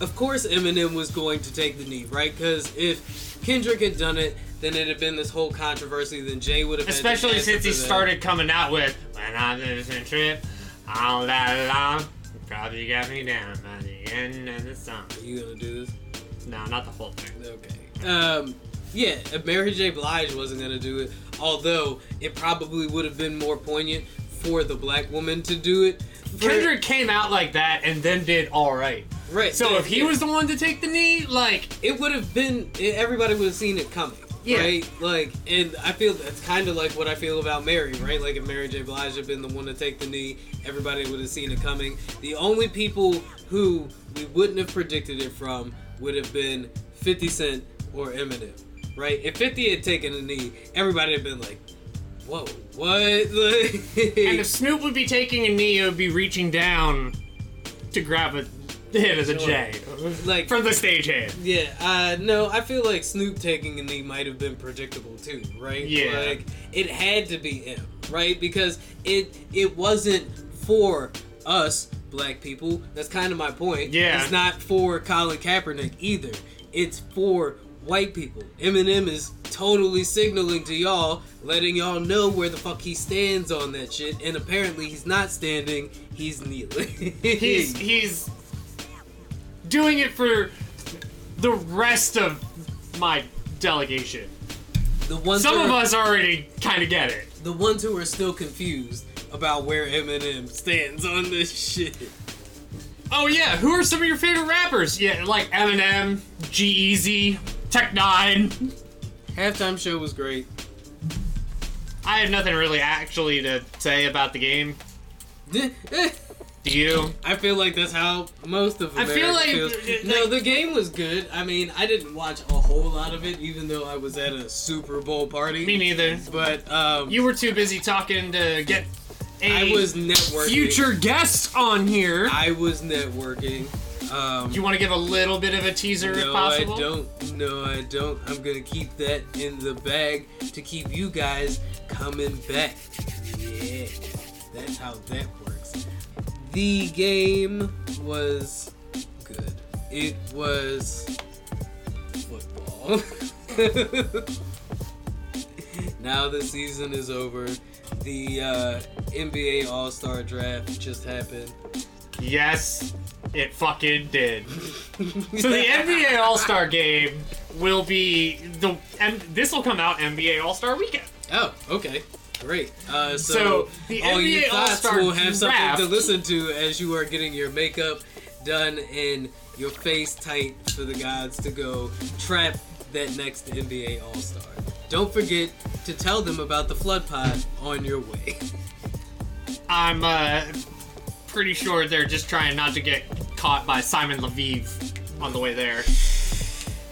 Of course, Eminem was going to take the knee, right? Because if Kendrick had done it, then it had been this whole controversy. Then Jay would have, Especially since he started coming out with "When I'm trip all that long, probably got me down by the end of the song." Are you gonna do this? No, not the whole thing. Okay. Um, yeah, if Mary J. Blige wasn't gonna do it, although it probably would have been more poignant for the black woman to do it. For- Kendrick came out like that and then did all right. right? So if he was the one to take the knee, like it would have been everybody would have seen it coming Yeah. right? Like and i feel that's kind of like what i feel about mary right? Like if mary j. Blige had been the one to take the knee everybody would have seen it coming. The only people who we wouldn't have predicted it from would have been 50 cent or eminem right? If 50 had taken a knee everybody had been like whoa what? Like- and if Snoop would be taking a knee, it would be reaching down to grab a of the Sure. J like from the stagehand. Yeah, uh, no, I feel like Snoop taking a knee might have been predictable too, right? Yeah. Like it had to be him, right? Because it it wasn't for us black people. That's kind of my point. Yeah. It's not for Colin Kaepernick either. It's for white people. Eminem is totally signaling to y'all, letting y'all know where the fuck he stands on that shit. And apparently he's not standing, he's kneeling. He's he's doing it for the rest of my delegation. the ones Some of are- us already kind of get it. the ones who are still confused about where Eminem stands on this shit. Oh yeah, who are some of your favorite rappers? Yeah, like Eminem, G-Eazy, Tech Nine. Halftime show was great. I have nothing really actually to say about the game. Do you? I feel like that's how most of I feel like- feels. like- no, the game was good. I mean, I didn't watch a whole lot of it, even though I was at a Super Bowl party. Me neither. But um, You were too busy talking to get a I was networking. future guest on here. I was networking. Um, you want to give a little bit of a teaser if no, possible? I don't. No, I don't. I'm gonna keep that in the bag to keep you guys coming back. Yeah, that's how that works. The game was good. It was football. now the season is over. The uh, NBA All Star Draft just happened. Yes, it fucking did. So the NBA All Star Game will be the and this will come out NBA All Star Weekend. Oh, okay. Great. Uh, so, So, the all your NBA thoughts All-Star will have something to listen to as you are getting your makeup done and your face tight for the gods to go trap that next NBA All Star. Don't forget to tell them about the flood pod on your way. I'm uh, pretty sure they're just trying not to get caught by Simon Leviev on the way there.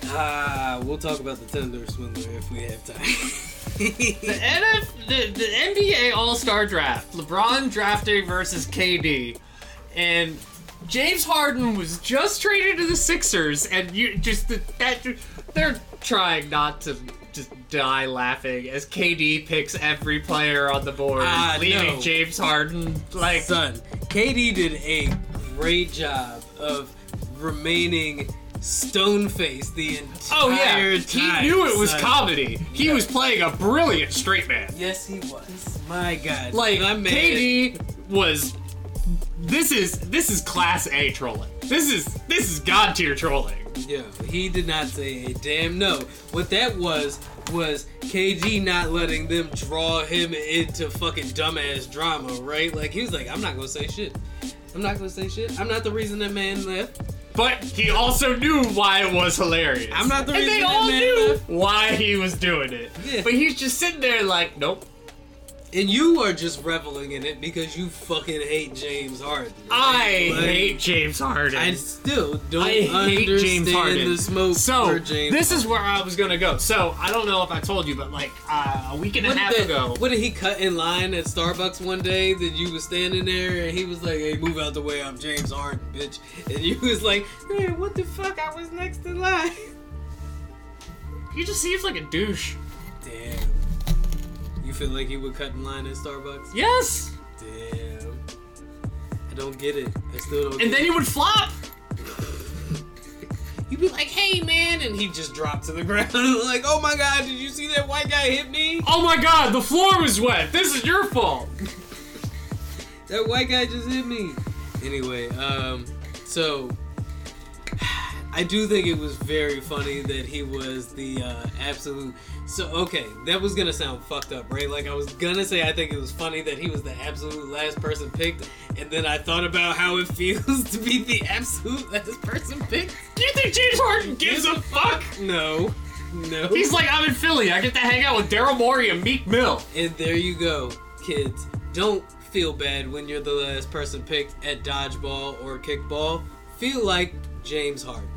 Ah, we'll talk about the Tinder swindler if we have time. The, NF, the, the NBA All Star Draft, LeBron drafting versus KD, and James Harden was just traded to the Sixers, and you just that they're trying not to just die laughing as KD picks every player on the board, Ah, leaving no. James Harden like Son, KD did a great job of remaining stone faced the entire Oh yeah, time. he knew it was son. comedy. He was playing a brilliant straight man. Yes, he was. My God, Like my man. KD was. This is this is class A trolling. This is this is god tier trolling. Yeah, he did not say a damn no. What that was was KG not letting them draw him into fucking dumbass drama, right? Like he was like, I'm not gonna say shit. I'm not gonna say shit. I'm not the reason that man left. But he also knew why it was hilarious. I'm not the and reason they all knew why he was doing it. Yeah. But he's just sitting there like, nope. And you are just reveling in it because you fucking hate James Harden. I Like, hate James Harden. I still don't I hate understand James Harden. the smoke so this is where I was gonna go. So I don't know if I told you, but like uh, a week and a half that- ago, what did he cut in line at Starbucks one day that you was standing there and he was like, "Hey, move out the way, I'm James Harden, bitch," and you was like, "Hey, what the fuck? I was next in line." he just seems like a douche. Damn. You feel like he would cut in line at Starbucks? Yes. Damn. I don't get it. I still don't. And then it. he would flop. You'd be like, "Hey, man," and he'd just dropped to the ground. like, "Oh my god, did you see that white guy hit me? Oh my god, the floor was wet. This is your fault. That white guy just hit me." Anyway, um, so I do think it was very funny that he was the uh, absolute. So okay, that was gonna sound fucked up, right? Like I was gonna say, I think it was funny that he was the absolute last person picked, and then I thought about how it feels to be the absolute last person picked. Do you think James Harden gives a fuck? No, no. He's like, I'm in Philly. I get to hang out with Daryl Morey and Meek Mill. And there you go, kids. Don't feel bad when you're the last person picked at dodgeball or kickball. Feel like James Harden.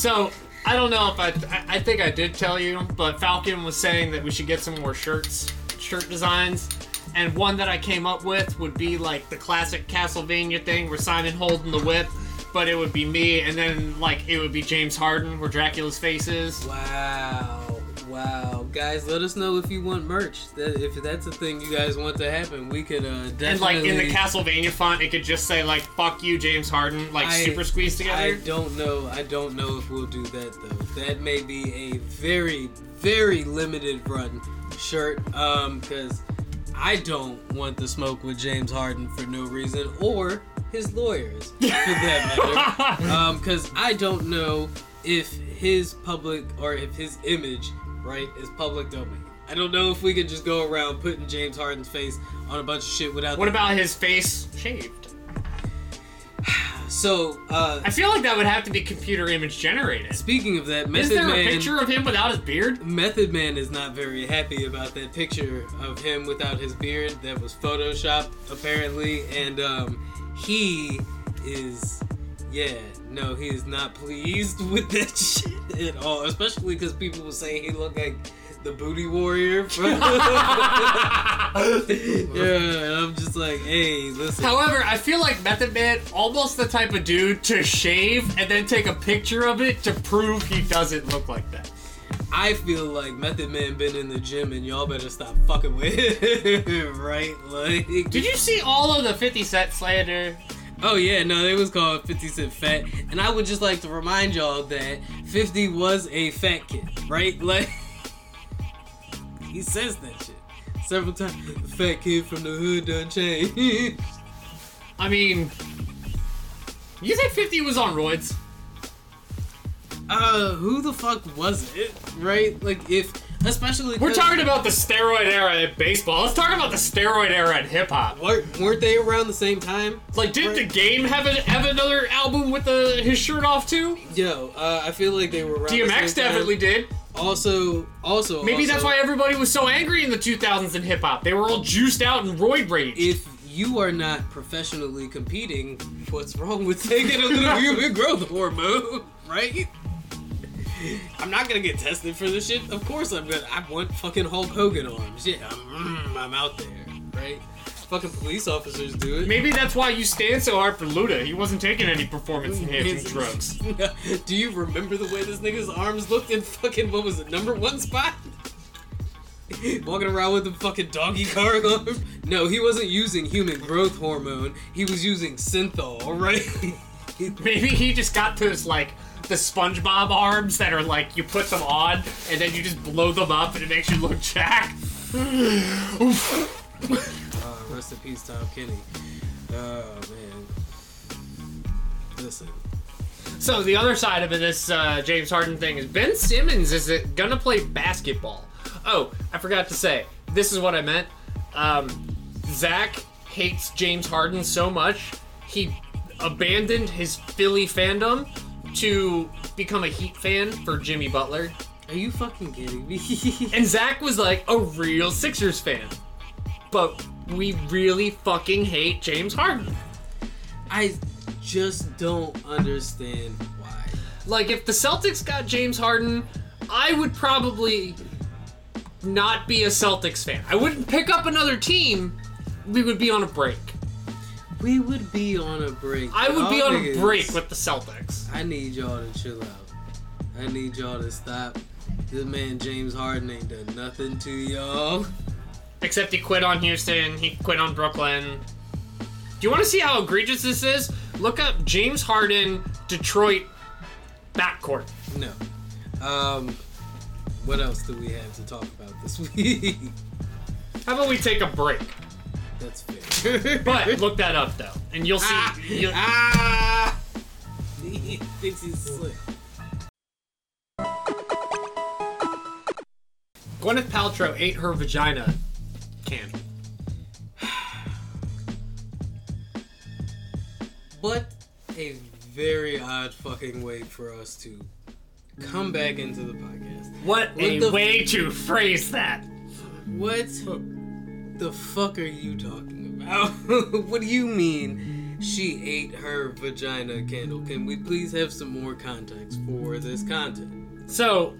So I don't know if I, I. I think I did tell you, but Falcon was saying that we should get some more shirts, shirt designs, and one that I came up with would be like the classic Castlevania thing where Simon holding the whip, but it would be me, and then like it would be James Harden where Dracula's face is. Wow, wow, guys, let us know if you want merch. That if that's a thing you guys want to happen, we could uh, definitely. And like in the Castlevania font, it could just say like "fuck you, James Harden," like I- super squeezed together. I don't know. I don't know if we'll do that though. That may be a very, very limited run shirt. Um, because I don't want the smoke with James Harden for no reason, or his lawyers for that matter. um, because I don't know if his public or if his image, right, is public domain. I don't know if we could just go around putting James Harden's face on a bunch of shit without. What the- about his face shaved? So, uh, I feel like that would have to be computer image generated. speaking of that, Method Is there Man. a picture of him without his beard? Method Man is not very happy about that picture of him without his beard that was photoshopped apparently and um he is yeah no he is not pleased with that shit at all especially because people were saying he looked like the booty warrior from yeah and i'm just like hey listen However, I feel like Method Man almost the type of dude to shave and then take a picture of it to prove he doesn't look like that. i feel like method man been in the gym and y'all better stop fucking with him right like Did you see all of the 50 Cent slander? Oh yeah, no, it was called 50 Cent Fat. And I would just like to remind y'all that 50 was a fat kid, right? Like he says that shit several times. The fat kid from the hood done changed. I mean, you think 50 was on roids? uh, who the fuck was it? Right? Like if especially we're talking about the steroid era at baseball. Let's talk about the steroid era at hip hop. weren't, weren't they around the same time? Like, did the game have a, have another album with the, his shirt off too? Yo, uh, I feel like they were around the DMX same time. definitely did. Also, also, Maybe that's why everybody was so angry in the 2000s in hip hop. They were all juiced out and roid rage. if you are not professionally competing, what's wrong with taking a little human growth hormone, right? I'm not gonna get tested for this shit. Of course I'm gonna. I want fucking Hulk Hogan arms. Yeah, I'm, mm, I'm out there, right? fucking police officers do it. Maybe that's why you stand so hard for Luda. He wasn't taking any performance enhancing drugs. Do you remember the way this nigga's arms looked in fucking what was it, number one spot? Walking around with the fucking Donkey Kong arms? No, he wasn't using human growth hormone. He was using synthol, right? Maybe he just got to this like the SpongeBob arms that are like you put them on and then you just blow them up and it makes you look jacked. Uh, rest in peace, Tom Kenny. Oh man. Listen. So the other side of this uh, James Harden thing is Ben Simmons is it gonna play basketball? Oh, I forgot to say. This is what I meant. Um, Zach hates James Harden so much he abandoned his Philly fandom to become a Heat fan for Jimmy Butler. Are you fucking kidding me? And Zach was like a real Sixers fan. But we really fucking hate James Harden. I just don't understand why. Like, if the Celtics got James Harden, I would probably not be a Celtics fan. I wouldn't pick up another team. We would be on a break. We would be on a break. I would be on a break with the Celtics. I need y'all to chill out. I need y'all to stop. This man James Harden ain't done nothing to y'all. Except he quit on Houston, he quit on Brooklyn. Do you want to see how egregious this is? Look up James Harden, Detroit backcourt. No. Um, what else do we have to talk about this week? How about we take a break? That's fair. But look that up though, and you'll see. ah, you'll- ah, he thinks he's slick. Gwyneth Paltrow ate her vagina candle. What a very odd fucking way for us to come back into the podcast. What, What a way to phrase that. What the fuck are you talking about? what do you mean she ate her vagina candle? Can we please have some more context for this content? So,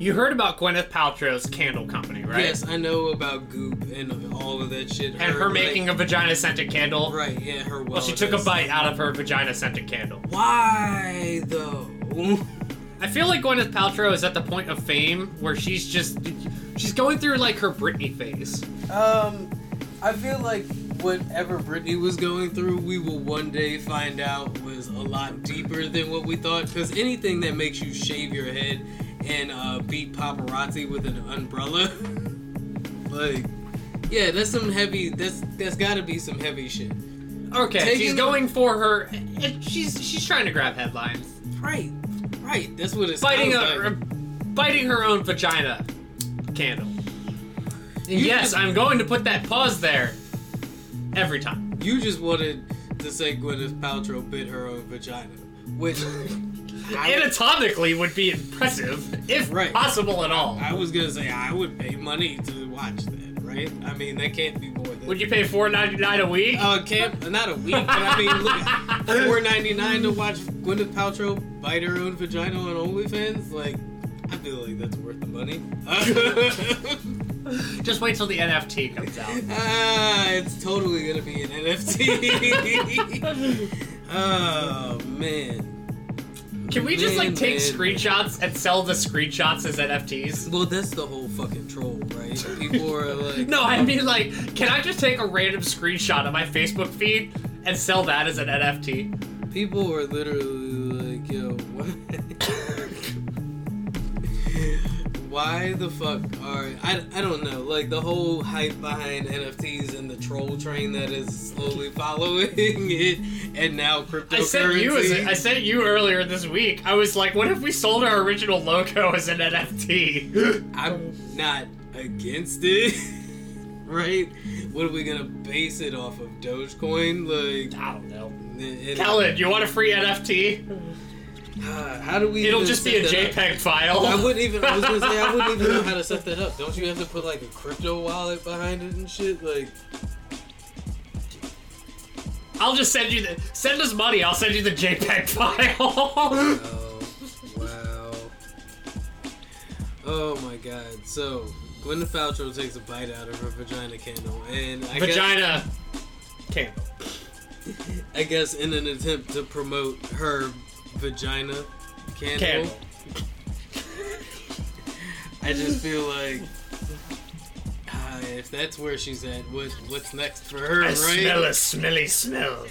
you heard about Gwyneth Paltrow's candle company, right? Yes, I know about Goop and all of that shit. And her making a vagina scented candle. right, yeah, her. Well, she took a bite out of her vagina scented candle. Why though? I feel like Gwyneth Paltrow is at the point of fame where she's just she's going through like her Britney phase. Um, I feel like whatever Britney was going through, we will one day find out was a lot deeper than what we thought. Because anything that makes you shave your head and uh, beat paparazzi with an umbrella, like, yeah, that's some heavy. That's that's got to be some heavy shit. Okay, Taking she's going for her. She's she's trying to grab headlines, Right, right. That's what it's biting a, like. biting her own vagina candle. And yes, just- I'm going to put that pause there every time. You just wanted to say Gwyneth Paltrow bit her own vagina, which. I- Anatomically would be impressive, if Right. possible at all. I was gonna say I would pay money to watch that, right? I mean that can't be more than. Would you pay four ninety nine a week? Uh, can't not a week, but I mean, look, four ninety nine to watch Gwyneth Paltrow bite her own vagina on OnlyFans. Like, I feel like that's worth the money. Just wait till the NFT comes out. ah, it's totally gonna be an NFT. oh man. Can we just like Man, take man. screenshots and sell the screenshots as NFTs? Well, that's the whole fucking troll, right? People are like, No, I mean like, can I just take a random screenshot of my Facebook feed and sell that as an NFT? People are literally like, yo, what? Why the fuck are I, I don't know like the whole hype behind NFTs and the troll train that is slowly following it and now cryptocurrency. I sent you as a, I sent you earlier this week. I was like, what if we sold our original logo as an NFT? I'm not against it, right? What are we gonna base it off of? Dogecoin, like I don't know. and- Kellen, you want a free NFT? Uh, how do we? It'll just be a? JPEG file. I wouldn't even. I was gonna say I wouldn't even know how to set that up. Don't you have to put like a crypto wallet behind it and shit? Like, I'll just send you the send us money. I'll send you the JPEG file. oh wow. Oh my god. So Gwyneth Paltrow takes a bite out of her vagina candle, and I guess, Vagina candle. I guess in an attempt to promote her vagina candle, Candle. I just feel like uh, if that's where she's at, what what's next for her, I right? smell a smelly smell.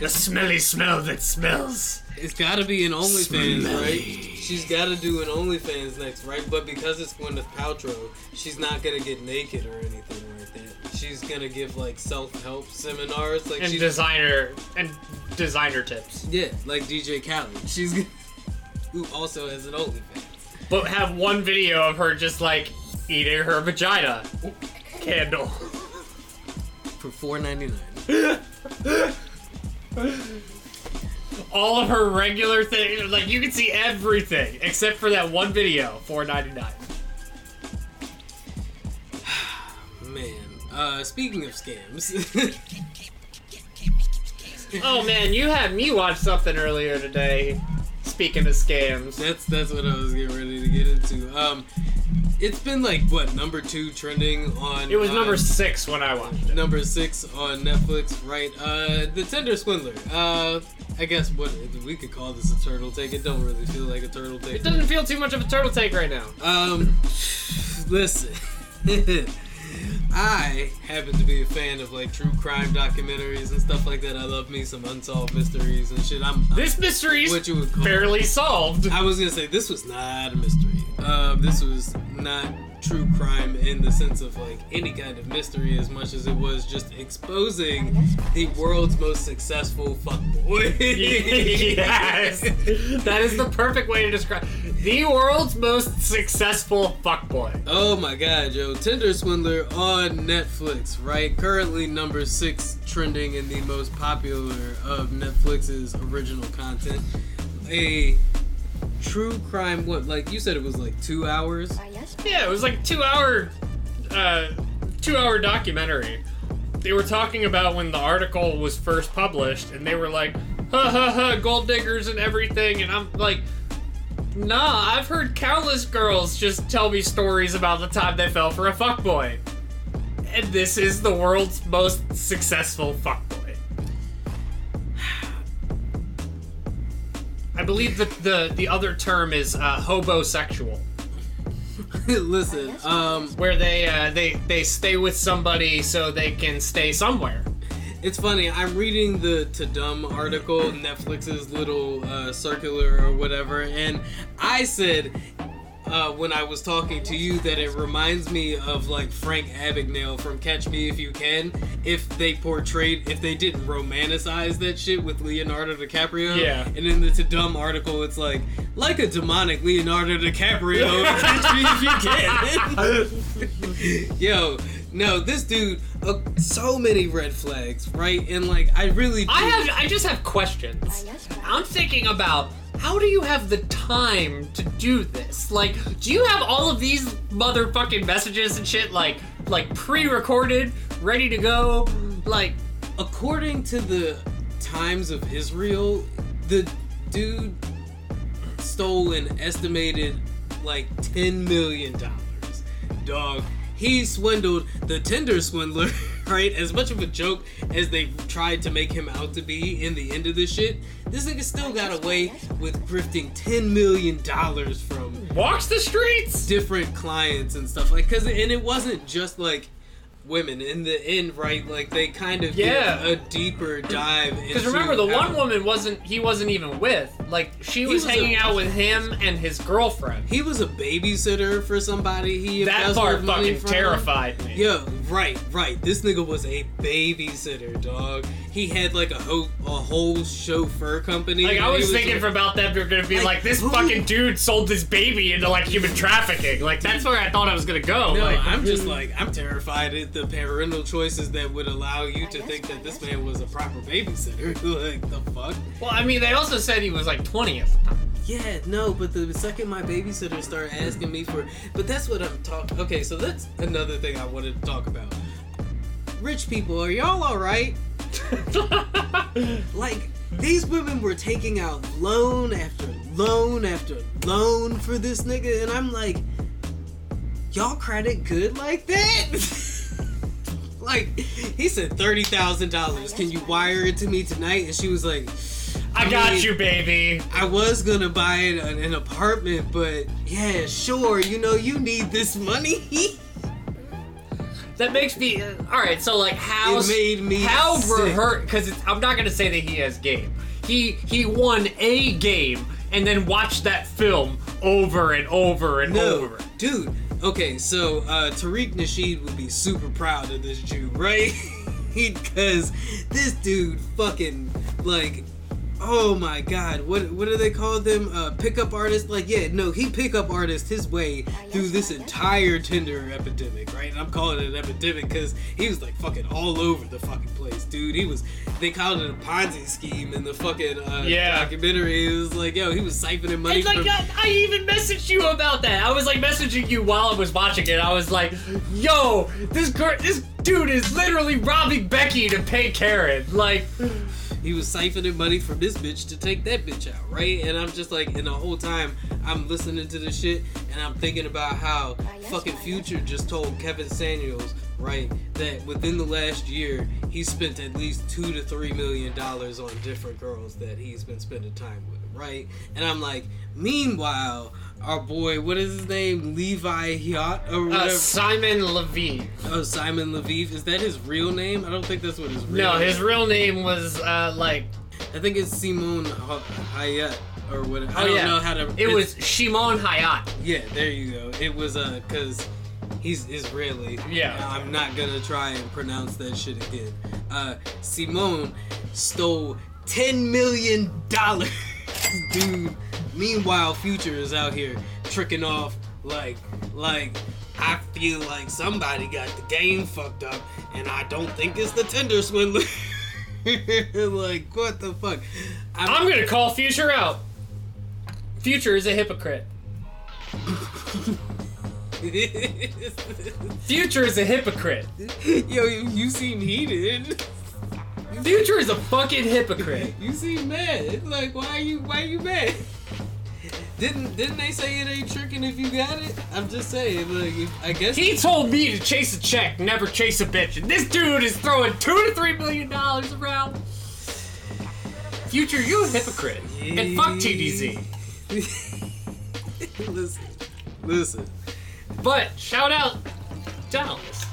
A smelly smell that smells. It's got to be an OnlyFans, Smelly. right? She's got to do an OnlyFans next, right? But because it's Gwyneth Paltrow, she's not gonna get naked or anything like that. She's gonna give like self-help seminars, like And designer and designer tips. yeah, like DJ Khaled. She's who also has an OnlyFans. But have one video of her just like eating her vagina candle. for four ninety nine. All of her regular things, like you can see everything except for that one video, four ninety nine. Man, uh, speaking of scams, Oh man, you had me watch something earlier today. Speaking of scams, that's that's what I was getting ready to get into. Um, it's been like what number two trending on. it was uh, number six when I watched it. number six on Netflix, right? Uh, the Tinder Swindler. Uh, I guess what we could call this a turtle take. It don't really feel like a turtle take. It doesn't feel too much of a turtle take right now. Um, listen. I happen to be a fan of like true crime documentaries and stuff like that. I love me some unsolved mysteries and shit. I'm This mystery what you would call barely solved. I was gonna say this was not a mystery. Um, this was not true crime in the sense of like any kind of mystery as much as it was just exposing the world's most successful fuckboy. yes, that is the perfect way to describe the world's most successful fuckboy. Oh my god, yo. Tinder Swindler on Netflix, right? Currently number six trending in the most popular of Netflix's original content. A true crime, what, like you said it was like two hours? Yeah, it was like two hour, uh, two hour documentary. They were talking about when the article was first published, and they were like, "Ha ha ha, gold diggers and everything," and I'm like. Nah, I've heard countless girls just tell me stories about the time they fell for a fuckboy. And this is the world's most successful fuckboy. I believe that the the other term is uh, hobosexual, Listen, um, where they uh, they they stay with somebody so they can stay somewhere. It's funny. I'm reading the Tudum article, Netflix's little uh, circular or whatever, and I said uh, when I was talking to you that it reminds me of like Frank Abagnale from Catch Me If You Can. If they portrayed, if they didn't romanticize that shit with Leonardo DiCaprio. Yeah. And in the Tudum article, it's like like a demonic Leonardo DiCaprio. Catch Me If You Can. Yo. No, this dude, uh, so many red flags, right? And like, I really, I have I just have questions. I'm thinking about how do you have the time to do this? Like, do you have all of these motherfucking messages and shit like like pre-recorded, ready to go? Like, according to the Times of Israel, the dude stole an estimated like ten million dollars. Dog, he swindled the Tinder swindler. Right, as much of a joke as they tried to make him out to be in the end of this shit, this nigga still got away with grifting ten million dollars from walks the streets. different clients and stuff like because and it wasn't just like women in the end right like they kind of Yeah. get a deeper dive Because remember, the one woman wasn't he wasn't even with. Like, she was, was hanging a- out with him and his girlfriend. he was a babysitter for somebody he that part fucking from. terrified me. yeah right right this nigga was a babysitter dog he had like a whole a whole chauffeur company Like I that he was thinking with. for about them, they're gonna be Like, like, this who- fucking dude sold this baby into like human trafficking. Like that's where I thought I was gonna go. no, like, I'm just like I'm terrified the parental choices that would allow you to think that this man was a proper babysitter. like the fuck? well, I mean, they also said he was like 20 at the time. Yeah, no, but the second my babysitter started asking me for, but that's what I'm talking. Okay, so that's another thing I wanted to talk about. Rich people, are y'all all right? Like these women were taking out loan after loan after loan for this nigga, and I'm like, y'all credit good like that? like, he said thirty thousand dollars. Can you wire it to me tonight? And she was like, I got mean, you, baby. I was gonna buy an, an apartment, but yeah, sure. You know, you need this money. That makes me uh, all right. So like, how made me how rehearse? Because I'm not gonna say that he has game. He he won a game and then watched that film over and over and No, over. dude. Okay, so uh, Tariq Nasheed would be super proud of this Jew, right? Because this dude fucking like, oh my god, what what do they call them? Uh, pickup artists? Like, yeah, no, he pickup artist his way through this entire Tinder epidemic, right? And I'm calling it an epidemic because he was like fucking all over the fucking place, dude. He was. They called it a Ponzi scheme in the fucking uh, Yeah. documentary. It was like, yo, he was siphoning money And like from. I, I even messaged you about that. I was like messaging you while I was watching it. I was like, "Yo, this girl, this dude is literally robbing Becky to pay Karen." Like, he was siphoning money from this bitch to take that bitch out, right? And I'm just like, and the whole time I'm listening to this shit, and I'm thinking about how ah, fucking Future just told Kevin Samuels, right, that within the last year he spent at least two to three million dollars on different girls that he's been spending time with, right? And I'm like, meanwhile, our boy, what is his name, Levi Yacht or uh, whatever? Simon Levine. oh, Simon Leviev, is that his real name? I don't think that's what his real. No, name his real name was uh, like. I think it's Simone Ha- Hayat or whatever. I Oh don't yeah, know how to. It was Shimon Hayat. Yeah, there you go. It was uh, cause he's Israeli. Yeah. I'm not gonna try and pronounce that shit again. Uh, Simone stole ten million dollars, dude. Meanwhile, Future is out here tricking off like, like. I feel like somebody got the game fucked up, and I don't think it's the Tinder swindler. like, what the fuck? I'm gonna call Future out. Future is a hypocrite. Future is a hypocrite. Yo, you, you seem heated. Future is a fucking hypocrite. You seem mad. Like, why are you why you mad? Didn't didn't they say it ain't tricking if you got it? I'm just saying, like, if, I guess He told me to chase a check, never chase a bitch, and this dude is throwing two to three million dollars around. Future, you a hypocrite. And fuck TDZ. listen, listen, But shout out Dallas.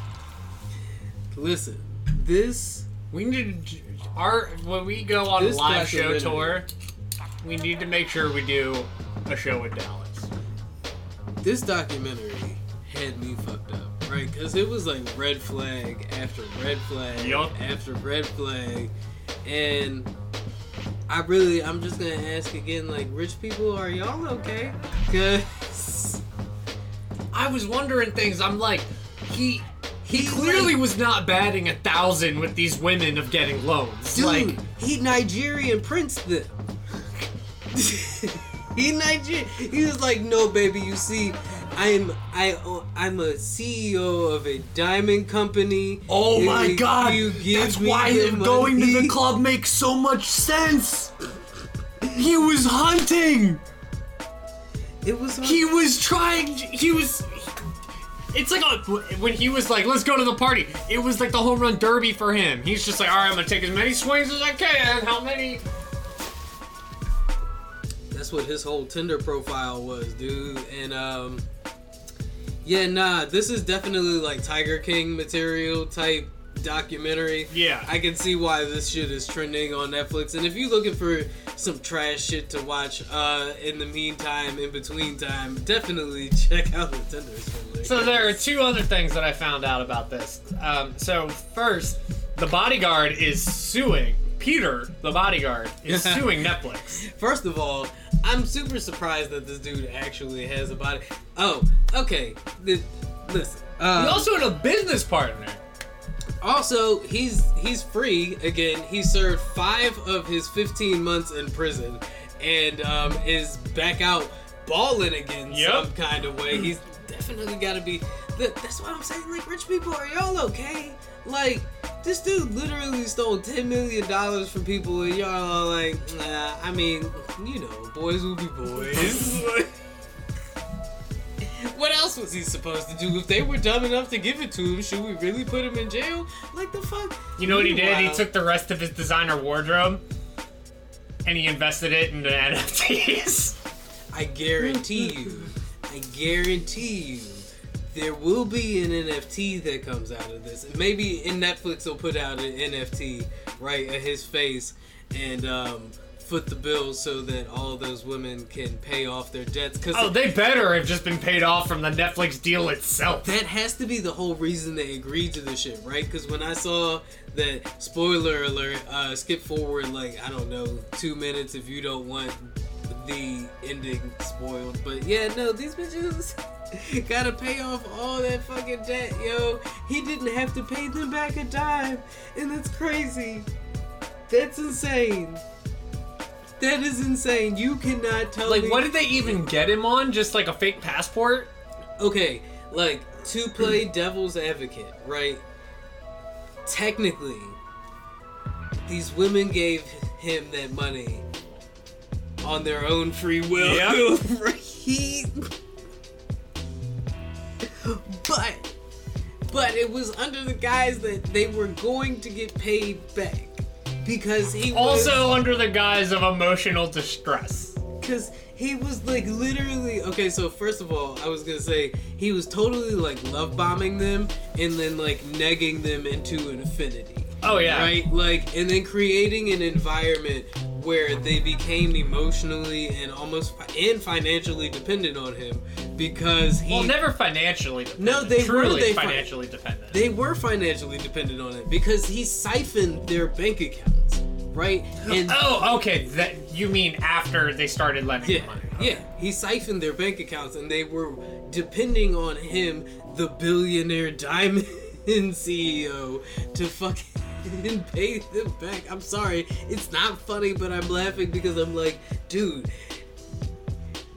listen. This We need to, our when we go on a live show tour, we need to make sure we do a show in Dallas. this documentary had me fucked up, right? Because it was like red flag after red flag Yup. after red flag, and I really, I'm just gonna ask again, like, rich people, are y'all okay? Cause I was wondering things. I'm like, he he He, clearly like- was not batting a thousand with these women of getting loans. dude, like, he Nigerian prince them. he Nigerian. He was like, no, baby, you see. I'm I I'm a CEO of a diamond company. oh If my you- god, you give that's me why the him going to the club makes so much sense. He was hunting. It was He was trying. He was. It's like a, when he was like, "Let's go to the party." It was like the home run derby for him. He's just like, "All right, I'm gonna take as many swings as I can. How many?" That's what his whole Tinder profile was, dude. And um yeah, nah, this is definitely like Tiger King material type documentary. Yeah. I can see why this shit is trending on Netflix. And if you're looking for some trash shit to watch uh in the meantime, in between time, definitely check out the Tinder swindler. So there are two other things that I found out about this. Um, so first, the bodyguard is suing Peter. The bodyguard is suing Netflix. First of all, I'm super surprised that this dude actually has a body. Oh, okay. Th- listen. Uh, He also had a business partner. Also, he's he's free again. He served five of his 15 months in prison, and um, is back out balling again Yep. some kind of way. He's definitely got to be. th- That's why I'm saying. Like, rich people, are y'all okay? Like, this dude literally stole 10 million dollars from people, and y'all are like, nah, I mean, you know, boys will be boys. what else was he supposed to do? If they were dumb enough to give it to him, should we really put him in jail? Like the fuck? You know what he did? He took the rest of his designer wardrobe and he invested it into NFTs. I guarantee you, I guarantee you, there will be an NFT that comes out of this. And maybe in Netflix will put out an NFT right at his face and um, foot the bill so that all those women can pay off their debts. Because Oh, they better have just been paid off from the Netflix deal itself. that has to be the whole reason they agreed to this shit, right? Because when I saw that, spoiler alert, uh, skip forward like I don't know two minutes if you don't want the ending spoiled. But yeah, no, these bitches gotta pay off all that fucking debt, yo. He didn't have to pay them back a dime, and that's crazy. That's insane. That is insane. You cannot tell Like, me. what did they even get him on? Just like a fake passport? okay, like to play devil's advocate, right? Technically, these women gave him that money on their own free will. Right? He, but, but it was under the guise that they were going to get paid back because he was, Also under the guise of emotional distress. Cause he was like literally okay. So first of all, I was gonna say he was totally like love bombing them and then like negging them into infinity. Oh, yeah. Right. Like and then creating an environment where they became emotionally and almost and financially dependent on him because he. Well, never financially dependent. No, they were, Truly they fi- financially dependent. They were financially dependent on it because he siphoned their bank accounts, right? And oh, okay. That you mean after they started lending Yeah, money? yeah. He siphoned their bank accounts, and they were depending on him, the billionaire diamond CEO, to fucking pay them back. I'm sorry, it's not funny, but I'm laughing because I'm like, dude,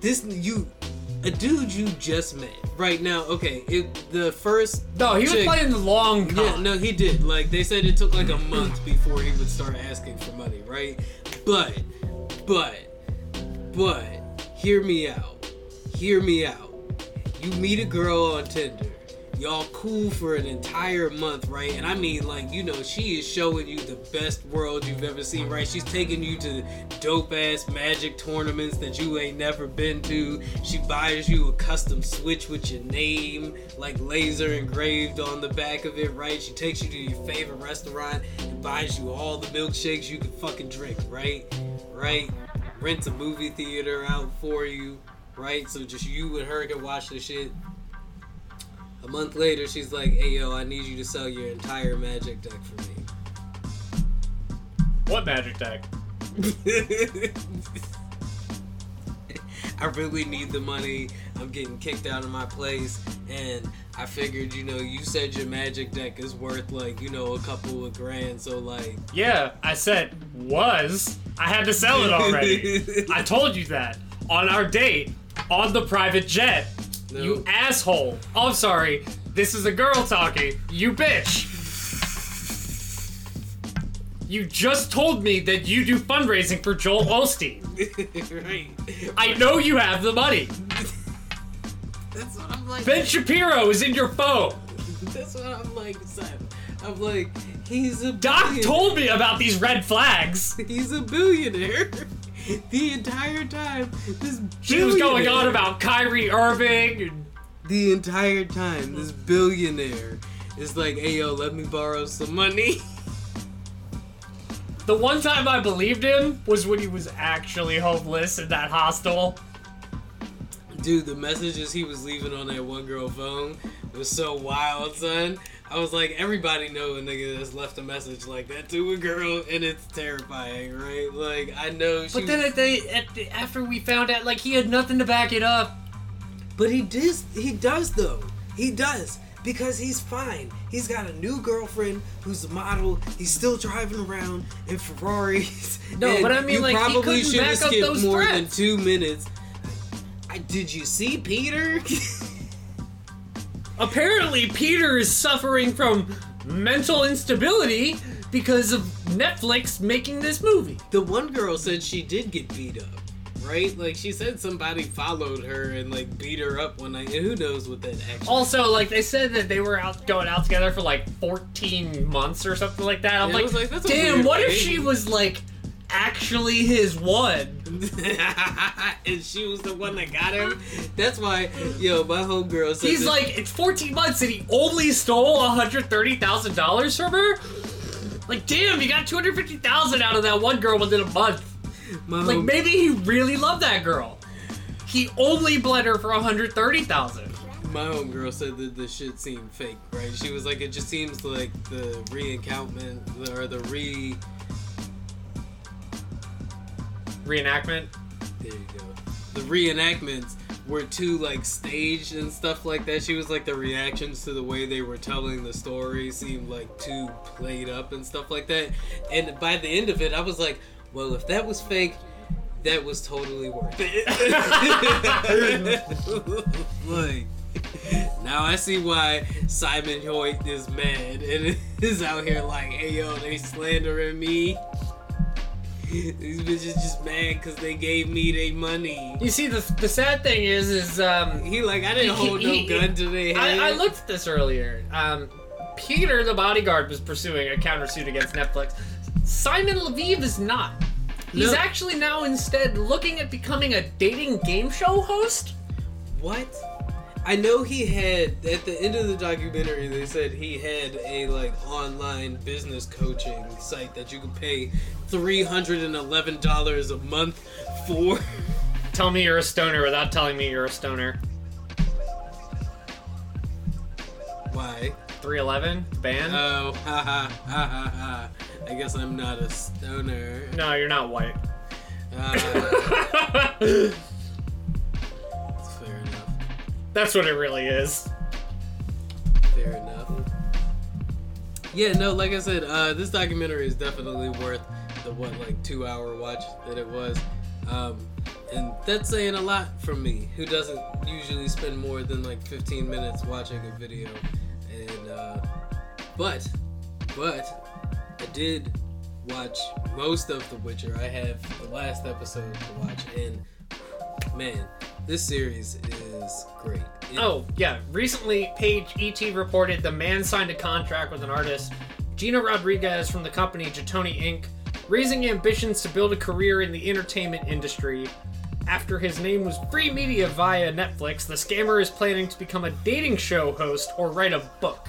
this you, a dude you just met right now. Okay, it the first. No, he was playing the long con. yeah, no, he did. Like they said, it took like a month before he would start asking for money, right? But, but, but, hear me out. Hear me out. You meet a girl on Tinder. Y'all cool for an entire month, right? And I mean, like, you know, she is showing you the best world you've ever seen, right? She's taking you to dope ass magic tournaments that you ain't never been to. She buys you a custom switch with your name, like laser engraved on the back of it, right? She takes you to your favorite restaurant and buys you all the milkshakes you can fucking drink, right? Right? Rents a movie theater out for you, right? So just you and her can watch the shit. A month later, she's like, "Hey yo, I need you to sell your entire magic deck for me." What magic deck? I really need the money. I'm getting kicked out of my place, and I figured, you know, you said your magic deck is worth like, you know, a couple of grand. So like, Yeah, I said was. I had to sell it already. I told you that on our date on the private jet. No. You asshole. Oh, I'm sorry. This is a girl talking. You bitch. You just told me that you do fundraising for Joel Osteen. right? I know you have the money. That's what I'm like. Ben Shapiro is in your phone. That's what I'm like, son. I'm like, he's a Doc told me about these red flags. He's a billionaire. the entire time, this She was going on about Kyrie Irving. the entire time. This billionaire is like, "Hey yo, let me borrow some money." The one time I believed him was when he was actually homeless in that hostel. Dude, the messages he was leaving on that one girl phone was so wild, son. I was like, everybody know a nigga that's left a message like that to a girl, and it's terrifying, right? Like, I know she. But then was- at the, at the, after we found out, like he had nothing to back it up. But he does. He does though. He does because he's fine. He's got a new girlfriend who's a model. He's still driving around in Ferraris. No, And but I mean, you like, he probably couldn't should have back up skipped those more threats. than two minutes. I, did you see Peter? Apparently, Peter is suffering from mental instability because of Netflix making this movie. the one girl said she did get beat up, right? Like she said somebody followed her and like beat her up one night, and who knows what that actually. Also, like they said that they were out going out together for like 14 months or something like that. I'm Yeah, like, was like, that's a damn, weird what if age." she was like actually his one? and she was the one that got him. That's why, yo, my homegirl said He's this- like, it's 14 months and he only stole $130,000 from her? Like, damn, he got 250000 out of that one girl within a month. my Like, home- maybe he really loved that girl. He only bled her for 130000 My homegirl said that the shit seemed fake, right? She was like, it just seems like the re-encounterment or the re. Reenactment? There you go. The reenactments were too like staged and stuff like that. She was like the reactions to the way they were telling the story seemed like too played up and stuff like that. And by the end of it, I was like, well, if that was fake. That was totally worth it. like, now I see why Simon Hoyt is mad and is out here like, hey yo, they slandering me. These bitches just mad because they gave me their money. You see, the, the sad thing is, is, um, He like, I didn't hold no He- gun to their head. I, I looked at this earlier. Um, Peter, the bodyguard, was pursuing a countersuit against Netflix. Simon Leviev is not. He's No. actually now instead looking at becoming a dating game show host. What? I know he had at the end of the documentary. They said he had a like online business coaching site that you could pay three hundred and eleven dollars a month for. Tell me you're a stoner without telling me you're a stoner. Why? 311 band? Oh, ha ha ha ha ha! I guess I'm not a stoner. no, you're not white. Uh. That's what it really is. Fair enough. Yeah, no, like I said, uh, this documentary is definitely worth the what like two hour watch that it was, um, and that's saying a lot from me, who doesn't usually spend more than like 15 minutes watching a video, and uh, but but I did watch most of The Witcher. I have the last episode to watch, and man, this series is great. It- Oh, yeah. Recently, Page ET reported the man signed a contract with an artist, Gina Rodriguez from the company Jatoni Inc., raising ambitions to build a career in the entertainment industry. After his name was free media via Netflix, the scammer is planning to become a dating show host or write a book.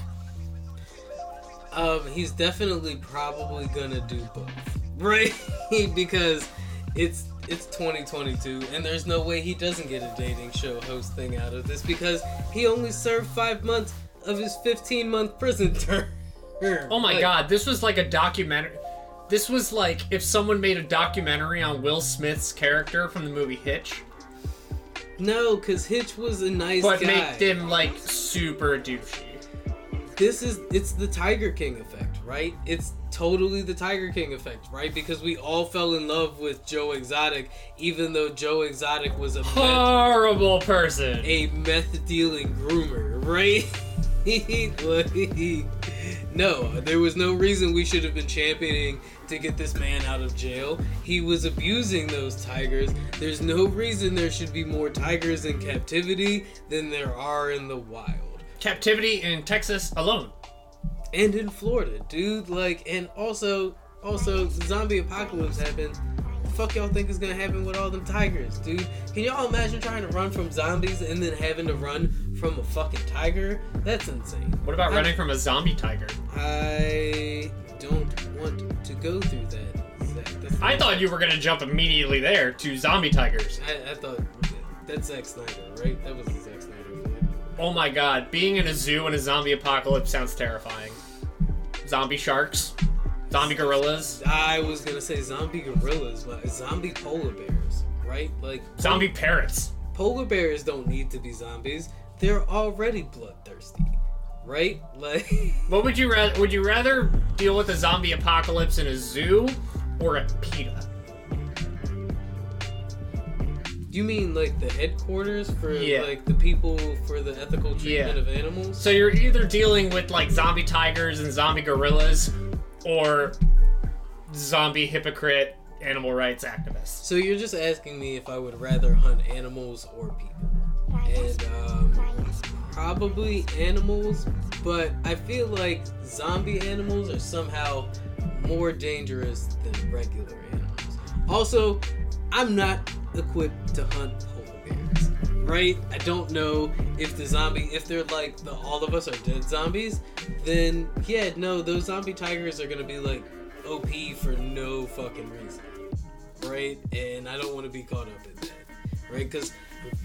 Um, he's definitely probably gonna do both, right? because it's it's 2022, and there's no way he doesn't get a dating show host thing out of this because he only served five months of his 15 month prison term. Oh my Like, god, this was like a documentary. This was like if someone made a documentary on Will Smith's character from the movie Hitch, No, because Hitch was a nice but guy. make them like super douchey. this is it's the Tiger King effect, right? It's totally the Tiger King effect, right? Because we all fell in love with Joe Exotic, even though Joe Exotic was a meth, Horrible person. a meth dealing groomer, right? Like, no, there was no reason we should have been championing to get this man out of jail. He was abusing those tigers. There's no reason there should be more tigers in captivity than there are in the wild. Captivity in Texas alone. And in Florida, dude. Like, and also, also, zombie apocalypse happened. Fuck y'all think is gonna happen with all them tigers, dude? Can y'all imagine trying to run from zombies and then having to run from a fucking tiger? That's insane. What about I- running from a zombie tiger? I don't want to go through that. I thought you were gonna jump immediately there to zombie tigers. I, I thought that's Zack Snyder, right? That was the Zack. Oh my god, being in a zoo in a zombie apocalypse sounds terrifying. Zombie sharks, zombie gorillas, I was gonna say zombie gorillas, but zombie polar bears, right? Like zombie parrots. polar bears don't need to be zombies. They're already bloodthirsty, right? Like, What would you rather? Would you rather deal with a zombie apocalypse in a zoo or a PETA? You mean like the headquarters for Yeah. like the people for the ethical treatment Yeah. of animals? So you're either dealing with like zombie tigers and zombie gorillas, or zombie hypocrite animal rights activists. So you're just asking me if I would rather hunt animals or people, and um, probably animals. But I feel like zombie animals are somehow more dangerous than regular animals. Also, I'm not equipped to hunt bears. Right? I don't know if the zombie, if they're like the all of us are dead zombies, then yeah, no, those zombie tigers are gonna be like OP for no fucking reason right? And I don't want to be caught up in that, right? Because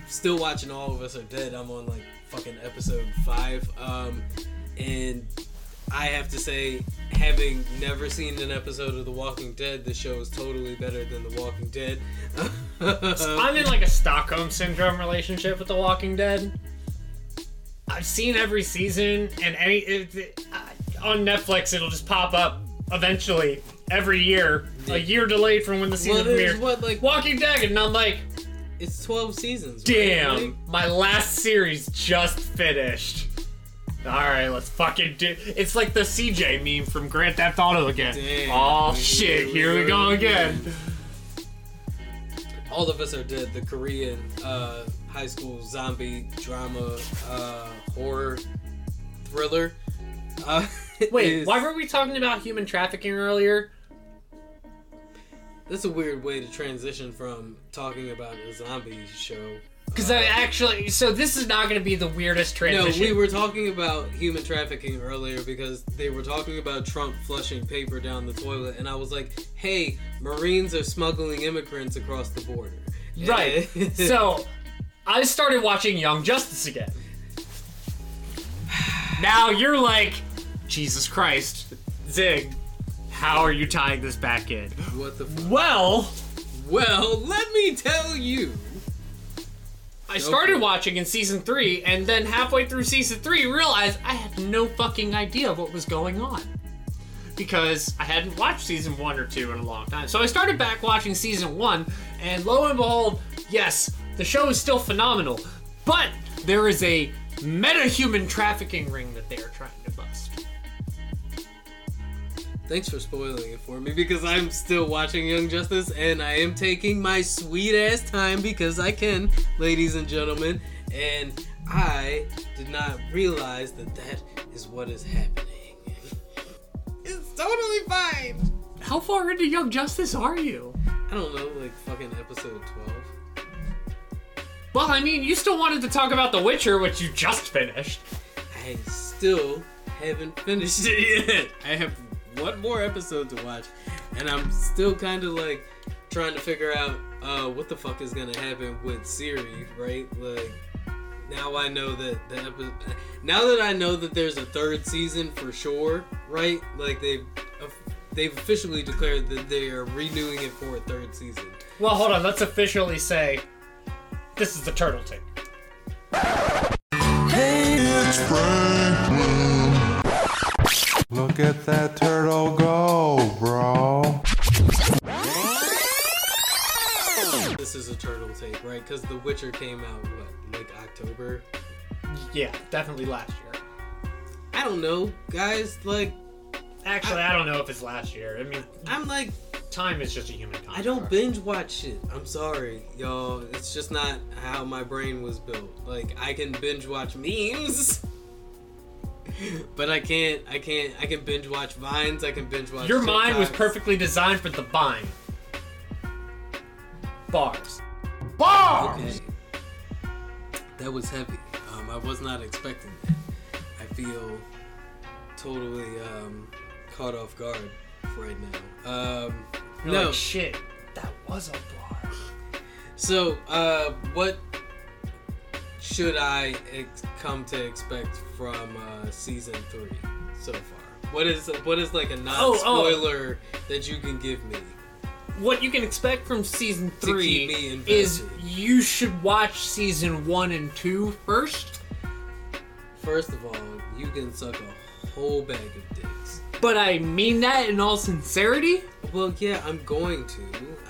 still watching All of Us Are Dead. I'm on like fucking episode five, um, and I have to say, having never seen an episode of The Walking Dead, the show is totally better than The Walking Dead. I'm in like a Stockholm syndrome relationship with The Walking Dead. I've seen every season, and any it, it- on Netflix it'll just pop up eventually every year, a year delayed from when the season well, there's premiered. what like Walking Dead, and I'm like, it's 12 seasons. damn, Like, my last series just finished. All right, let's fucking do. It's like the CJ meme from Grand Theft Auto again. Damn. Oh shit, here we go again. All of Us Are Dead, the Korean uh, high school zombie drama uh, horror thriller. Uh, Wait, is- why were we talking about human trafficking earlier? That's a weird way to transition from talking about a zombie show. Because I actually, so this is not going to be the weirdest transition. No, we were talking about human trafficking earlier because they were talking about Trump flushing paper down the toilet, and I was like, "Hey, Marines are smuggling immigrants across the border." right. so I started watching Young Justice again. Now you're like, Jesus Christ, Zig, how are you tying this back in? what the? F- Well, well, let me tell you. I started watching in season three, and then halfway through season three, realized I had no fucking idea what was going on. Because I hadn't watched season one or two in a long time. So I started back watching season one, and lo and behold, yes, the show is still phenomenal. But there is a meta human trafficking ring that they are trying to bust. Thanks for spoiling it for me because I'm still watching Young Justice and I am taking my sweet ass time because I can, ladies and gentlemen. And I did not realize that that is what is happening. it's totally fine. How far into Young Justice are you? I don't know, like fucking episode 12. Well, I mean, you still wanted to talk about The Witcher, which you just finished. I still haven't finished it yet. I have one more episode to watch, and I'm still kind of like trying to figure out uh, what the fuck is gonna happen with Ciri, right? Like now I know that the epi- now that I know that there's a third season for sure, right? Like they've they've officially declared that they are renewing it for a third season. Well, hold on. Let's officially say this is the turtle tape. It's Franklin. Look at that turtle go, bro. This is a turtle tape, right? Because The Witcher came out what, like October? Yeah, definitely last year. I don't know, guys. Like Actually, I don't know if it's last year. I mean, I'm like time is just a human construct. I don't binge watch shit. I'm sorry, y'all. It's just not how my brain was built. Like I can binge watch memes, but I can't. I can't. I can binge watch vines. I can binge watch. Your mind was perfectly designed for the vine. Bars. Bars. Okay, that was heavy. Um, I was not expecting that. I feel totally um, caught off guard right now. Um, You're no. like, shit, that was a bar. So, uh, what should I ex- come to expect from uh, season three so far? What is what is like a Oh, oh. non-spoiler that you can give me? What you can expect from season three is you should watch season one and two first. First of all, you can suck a whole bag of dicks. But I mean that in all sincerity. Well, yeah, I'm going to.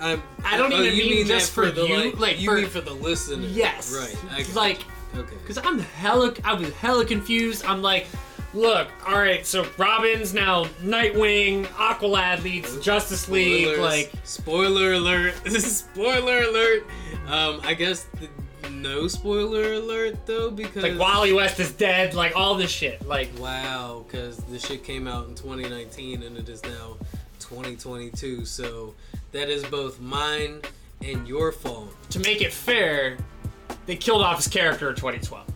I'm. I don't oh, even you mean that just for the you, like, like, you for- mean for the listener. Yes. Right. I Like, you. okay. Cause I'm hella, I was hella confused. I'm like, Look, all right. So Robin's now Nightwing. Aqualad leads Justice League. Spoilers. Like, spoiler alert! spoiler alert! Um, I guess the, no spoiler alert though because like Wally West is dead. Like all this shit. Like, Wow, because the shit came out in 2019 and it is now 2022. So that is both mine and your fault. to make it fair, they killed off his character in 2012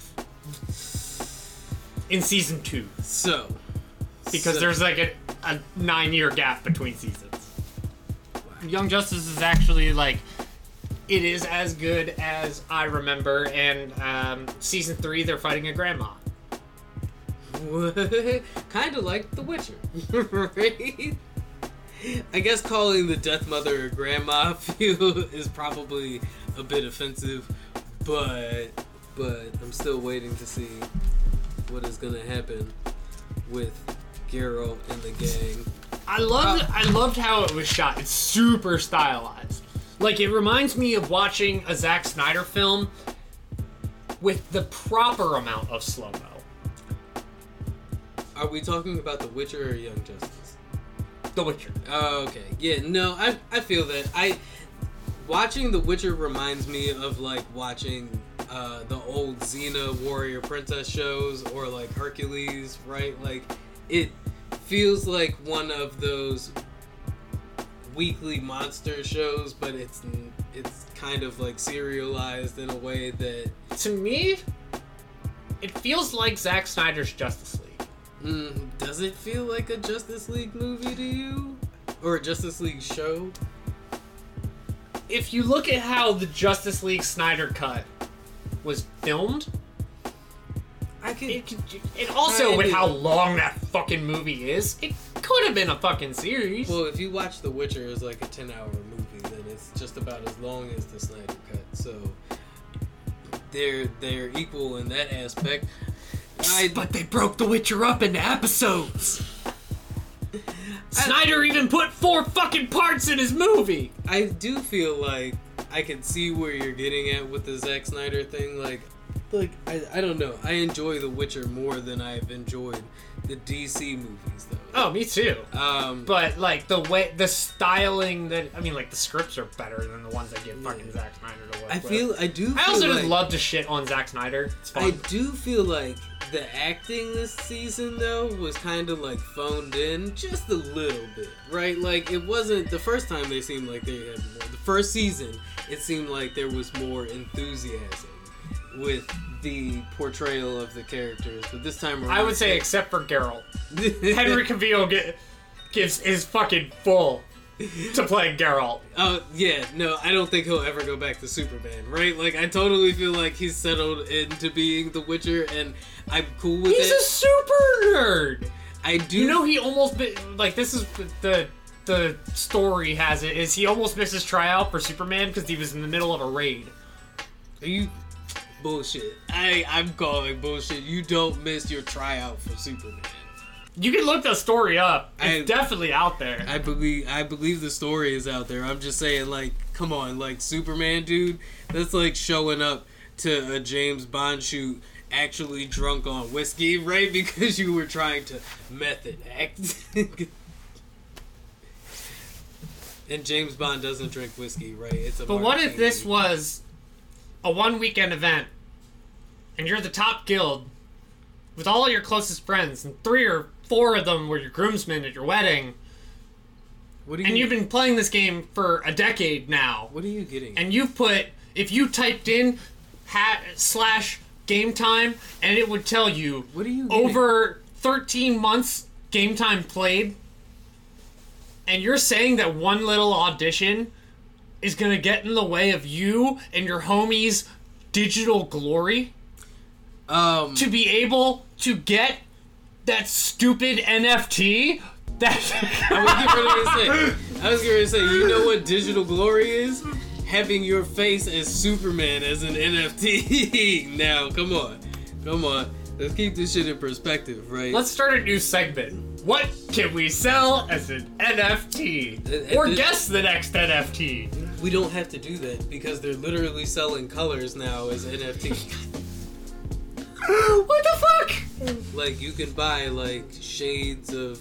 in season two So because so- there's like a, a nine-year gap between seasons. Young Justice is actually like it is as good as I remember, and um, season three they're fighting a grandma. kind of like The Witcher, right? I guess calling the Death Mother a grandma is probably a bit offensive, but but I'm still waiting to see what is gonna happen with Geralt and the gang. I loved I loved how it was shot. It's super stylized. Like it reminds me of watching a Zack Snyder film with the proper amount of slow mo. Are we talking about The Witcher or Young Justice? The Witcher. Oh, okay. Yeah, no, I I feel that. I watching The Witcher reminds me of like watching uh, the old Xena Warrior Princess shows or like Hercules, right? Like it feels like one of those weekly monster shows, but it's it's kind of like serialized in a way that To me, it feels like Zack Snyder's Justice League. Mm, does it feel like a Justice League movie to you or a Justice League show? If you look at how the Justice League Snyder cut was filmed, I can it, and also with how long that fucking movie is, it could have been a fucking series. Well, if you watch The Witcher as like a 10 hour movie, then it's just about as long as the Snyder Cut. So they're they're equal in that aspect. I, but they broke The Witcher up into episodes. Snyder even put four fucking parts in his movie. I do feel like I can see where you're getting at with the Zack Snyder thing. Like, like I, I don't know. I enjoy The Witcher more than I've enjoyed the DC movies, though. Oh, me too. Um, But like the way the styling that I mean, like the scripts are better than the ones that give fucking Zack Snyder to work I with. feel I do. Feel I also like, just love to shit on Zack Snyder. It's fun. I do feel like the acting this season though was kind of like phoned in just a little bit, right? Like it wasn't the first time they seemed like they had more. The first season, it seemed like there was more enthusiasm with the portrayal of the characters, but this time around, I would say except for Geralt, Henry Cavill get, gives is fucking full to play Geralt. Oh yeah, no, I don't think he'll ever go back to Superman, right? Like I totally feel like he's settled into being the Witcher, and I'm cool with He's it. a super nerd. I do You know he almost like this is the the story has it is he almost missed his tryout for Superman because he was in the middle of a raid. Are you bullshit? I I'm calling bullshit. You don't miss your tryout for Superman. You can look the story up. It's I- definitely out there. I believe I believe the story is out there. I'm just saying, like, come on, like Superman, dude. That's like showing up to a James Bond shoot actually drunk on whiskey, right? Because you were trying to method act. and James Bond doesn't drink whiskey, right? It's a But what if this thing. was a one weekend event and you're the top guild with all your closest friends and three or four of them were your groomsmen at your wedding What are you? and you've been playing this game for a decade now What are you getting? and you've put if you typed in hat slash game time and it would tell you What are you getting? over 13 months game time played and you're saying that one little audition is gonna get in the way of you and your homies digital glory um, to be able to get that stupid nft that I was getting ready to say. I was going to say. You know what digital glory is? Having your face as Superman as an NFT. now, come on, come on. Let's keep this shit in perspective, right? let's start a new segment what can we sell as an nft or this- guess the next nft we don't have to do that because they're literally selling colors now as NFT. what the fuck Like you can buy like shades of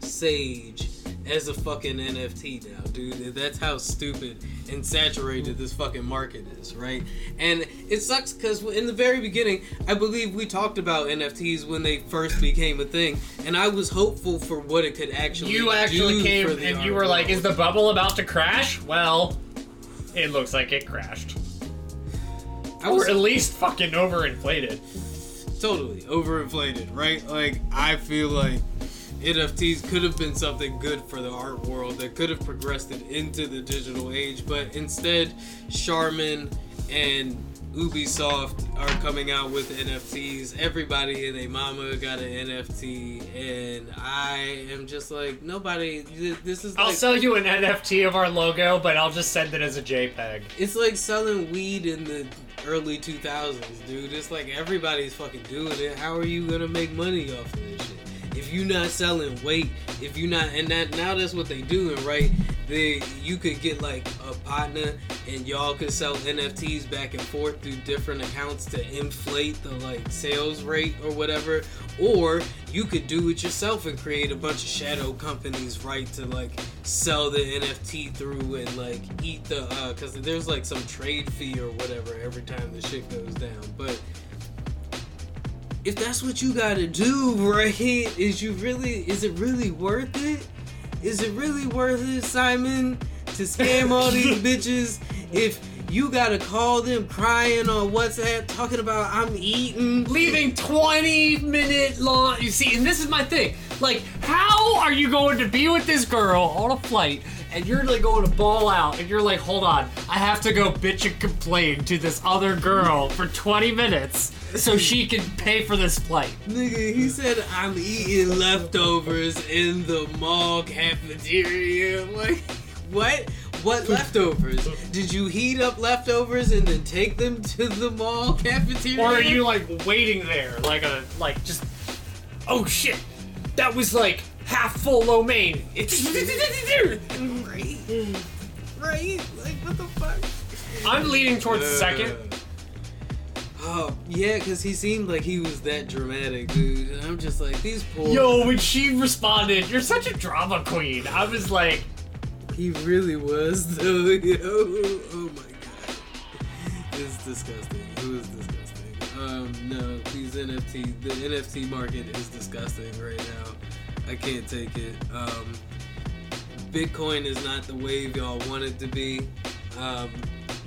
sage as a fucking NFT now, dude. That's how stupid and saturated this fucking market is, right? And it sucks because in the very beginning, I believe we talked about NFTs when they first became a thing, and I was hopeful for what it could actually. You actually do came for the and you art were like, "Is the bubble about to crash?" Well, it looks like it crashed, I or at least fucking overinflated. Totally overinflated, right? Like I feel like NFTs could have been something good for the art world that could have progressed it into the digital age, but instead, Charmin and Ubisoft are coming out with NFTs. Everybody and their mama got an NFT, and I am just like nobody. This is I'll sell you an NFT of our logo, but I'll just send it as a JPEG. It's like selling weed in the early 2000s, dude. It's like everybody's fucking doing it. How are you gonna make money off of this shit? If you're not selling weight, if you're not, and that now that's what they doing, right? They you could get like a partner, and y'all could sell NFTs back and forth through different accounts to inflate the like sales rate or whatever. Or you could do it yourself and create a bunch of shadow companies, right, to like sell the NFT through and like eat the uh because there's like some trade fee or whatever every time the shit goes down. But if that's what you gotta do, right, is you really is it really worth it? Is it really worth it, Simon, to scam all these bitches if you gotta call them crying on WhatsApp talking about I'm eating? leaving 20 minute long you see and this is my thing like how are you going to be with this girl on a flight and you're like going to ball out and you're like hold on i have to go bitch and complain to this other girl for 20 minutes so she can pay for this flight Nigga, he said I'm eating leftovers in the mall cafeteria. Like, what? What leftovers? Did you heat up leftovers and then take them to the mall cafeteria? or are you like waiting there like a like just oh shit that was like half full lo mein it's right? Right? Like, what the fuck? i'm leaning towards the second Oh, yeah, because he seemed like he was that dramatic, dude. And I'm just like, these poor. Yo, when she responded, "You're such a drama queen," I was like, He really was, though. Yo. Oh my god. It's disgusting. It was disgusting. Um, no, these NFT, the NFT market is disgusting right now. I can't take it. Um, Bitcoin is not the wave y'all want it to be. Um,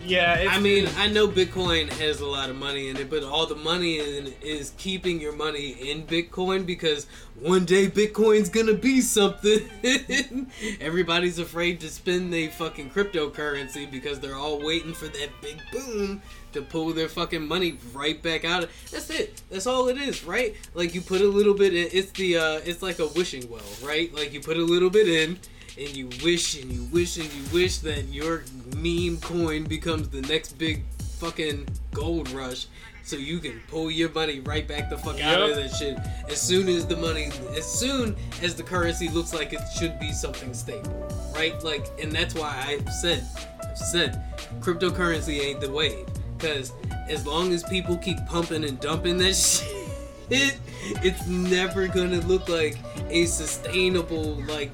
"Yeah." It's, I mean, I know Bitcoin has a lot of money in it, but all the money in is keeping your money in Bitcoin because one day Bitcoin's gonna be something. Everybody's afraid to spend their fucking cryptocurrency because they're all waiting for that big boom to pull their fucking money right back out. Of That's it. That's all it is, right? Like you put a little bit in. It's the uh, it's like a wishing well, right? Like you put a little bit in and you wish and you wish and you wish that your meme coin becomes the next big fucking gold rush so you can pull your money right back the fuck out of that shit as soon as the money as soon as the currency looks like it should be something stable right like and that's why i've said i've said cryptocurrency ain't the wave because as long as people keep pumping and dumping that shit it, it's never gonna look like a sustainable like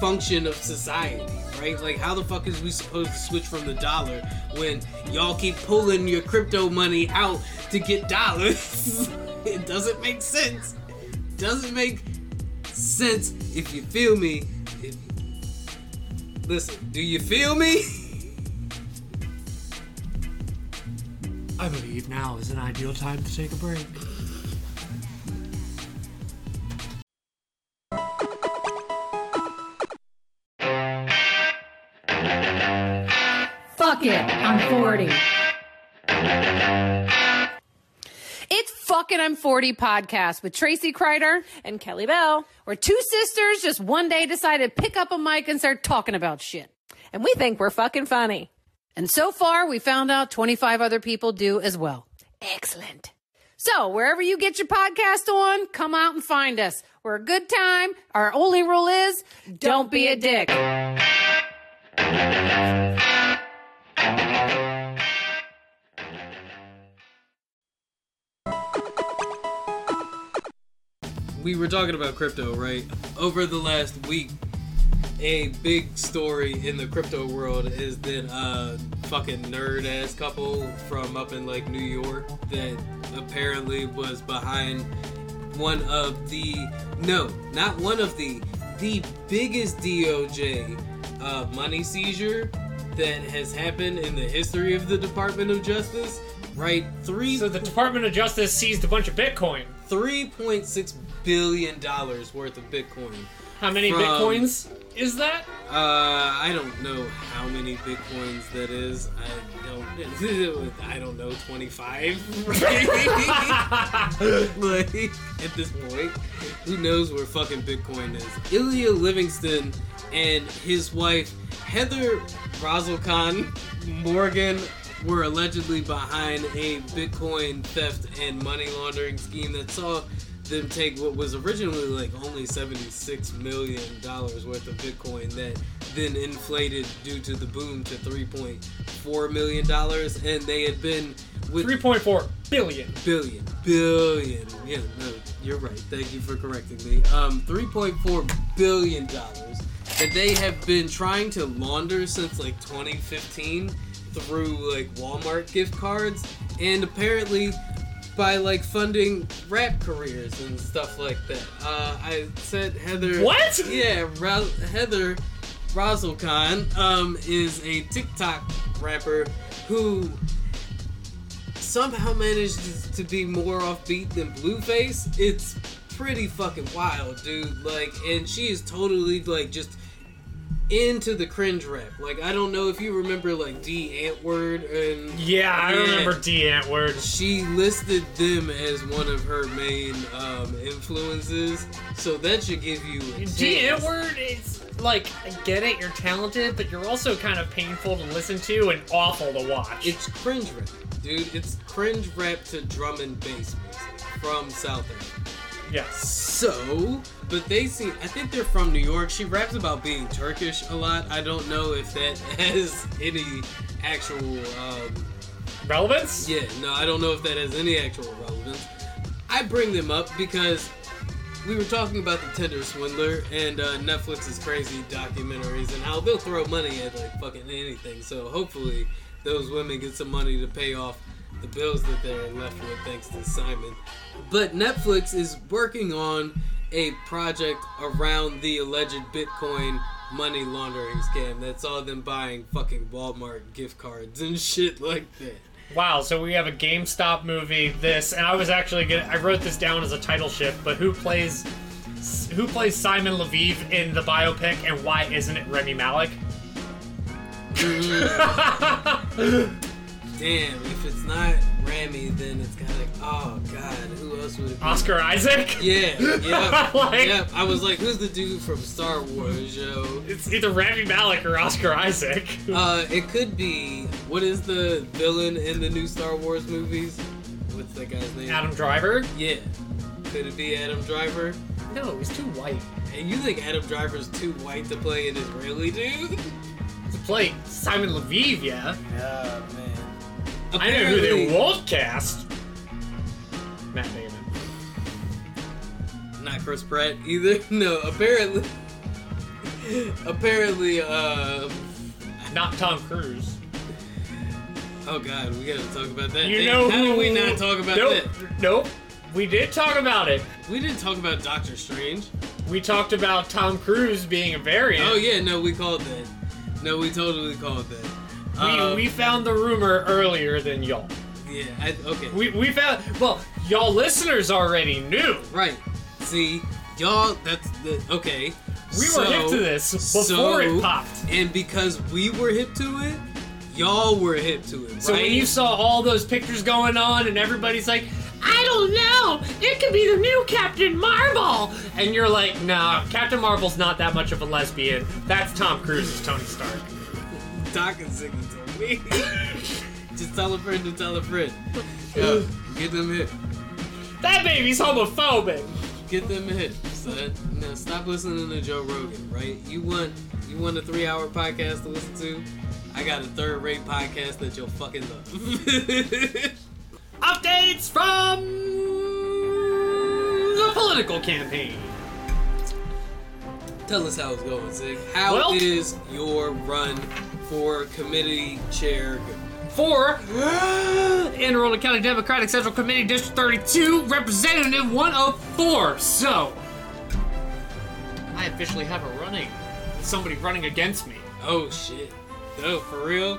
function of society, right? Like, how the fuck is we supposed to switch from the dollar when y'all keep pulling your crypto money out to get dollars? it doesn't make sense. Doesn't make sense if you feel me. If, listen, do you feel me? I believe now is an ideal time to take a break. Fuck it. I'm 40. It's fucking I'm 40 podcast with Tracy Kreider And Kelly Bell. where two sisters just one day decided to pick up a mic and start talking about shit. And we think we're fucking funny. And so far, we found out 25 other people do as well. Excellent. So, wherever you get your podcast on, come out and find us. We're a good time. Our only rule is don't be a dick. we were talking about crypto, right? Over the last week, a big story in the crypto world is that uh fucking nerd ass couple from up in like New York that apparently was behind one of the no, not one of the the biggest DOJ uh, money seizure that has happened in the history of the Department of Justice. Right, three So the Department of Justice seized a bunch of Bitcoin. three point six billion dollars worth of Bitcoin. How many Bitcoins is that? Uh, I don't know how many bitcoins that is. I don't. I don't know. Twenty five. like at this point, who knows where fucking Bitcoin is? Ilya Lichtenstein and his wife Heather Razzlekhan Morgan were allegedly behind a Bitcoin theft and money laundering scheme that saw them take what was originally like only $76 million worth of Bitcoin that then inflated due to the boom to $3.4 million. And they had been with 3.4 billion. billion, billion. Yeah, no, you're right. Thank you for correcting me. Um, 3.4 billion dollars that they have been trying to launder since like 2015 through like Walmart gift cards, and apparently by like funding rap careers and stuff like that. Uh, I said Heather. What? Yeah, Ra- Heather Razzlekhan um, is a TikTok rapper who somehow managed to be more offbeat than Blueface. It's pretty fucking wild, dude. Like, and she is totally like just into the cringe rap. Like, I don't know if you remember like Die Antwoord and Yeah, I Yeah. remember Die Antwoord. she listed them as one of her main um, influences. So that should give you D taste. Antwoord is like, I get it, you're talented, but you're also kind of painful to listen to and awful to watch. It's cringe rap, dude. It's cringe rap to drum and bass music from South Africa. Yes. So, but they seem, I think they're from New York. She raps about being Turkish a lot. I don't know if that has any actual, um, Relevance? yeah, no, I don't know if that has any actual relevance. I bring them up because we were talking about the Tinder swindler and uh, Netflix's crazy documentaries and how they'll throw money at like fucking anything. So hopefully those women get some money to pay off the bills that they're left with thanks to Simon. But Netflix is working on a project around the alleged Bitcoin money laundering scam that saw them buying fucking Walmart gift cards and shit like that. Wow, so we have a GameStop movie, this, and I was actually gonna I wrote this down as a title shift, but who plays who plays Simon Leviev in the biopic and why isn't it Rami Malek? Damn, if it's not Rami, then it's kind of like, oh god, who else would it be? Oscar Isaac? Yeah, yeah, Like- yeah. I was like, who's the dude from Star Wars, yo? It's either Rami Malek or Oscar Isaac. Uh, it could be. What is the villain in the new Star Wars movies? What's that guy's name? Adam Driver? Yeah. Could it be Adam Driver? No, he's too white. And you think Adam Driver's too white to play an Israeli dude? To play Simon Leviev, yeah. Oh man. I know who they won't cast. Matt Damon. Not Chris Pratt either. No, apparently. apparently, uh. Not Tom Cruise. Oh god, we gotta talk about that. You Damn, know how who? did we not talk about nope. that? Nope. We did talk about it. We didn't talk about Doctor Strange. We talked about Tom Cruise being a variant. Oh yeah, no, we called that. No, we totally called that. We, Uh, we found the rumor earlier than y'all. yeah, I, okay, We, we found well, y'all listeners already knew. right. See, y'all, that's the okay. We so, were hip to this before so- it popped. and because we were hip to it, y'all were hip to it, So right? when you saw all those pictures going on and everybody's like, I don't know, it could be the new Captain Marvel, and you're like, nah, Captain Marvel's not that much of a lesbian. That's Tom Cruise's Tony Stark. And Sigma told me. Just tell a friend to tell a friend. Yo, get them hip. That baby's homophobic. Get them hip, son. Now stop listening to Joe Rogan, right? You want you want a three hour podcast to listen to? I got a third rate podcast that you'll fucking love. Updates from the political campaign. Tell us how it's going, Zig. How Well- is your run for committee chair? For Anne Arundel County Democratic Central Committee District 32, Representative 104. So, I officially have a running. Somebody running against me. Oh shit! No, for real?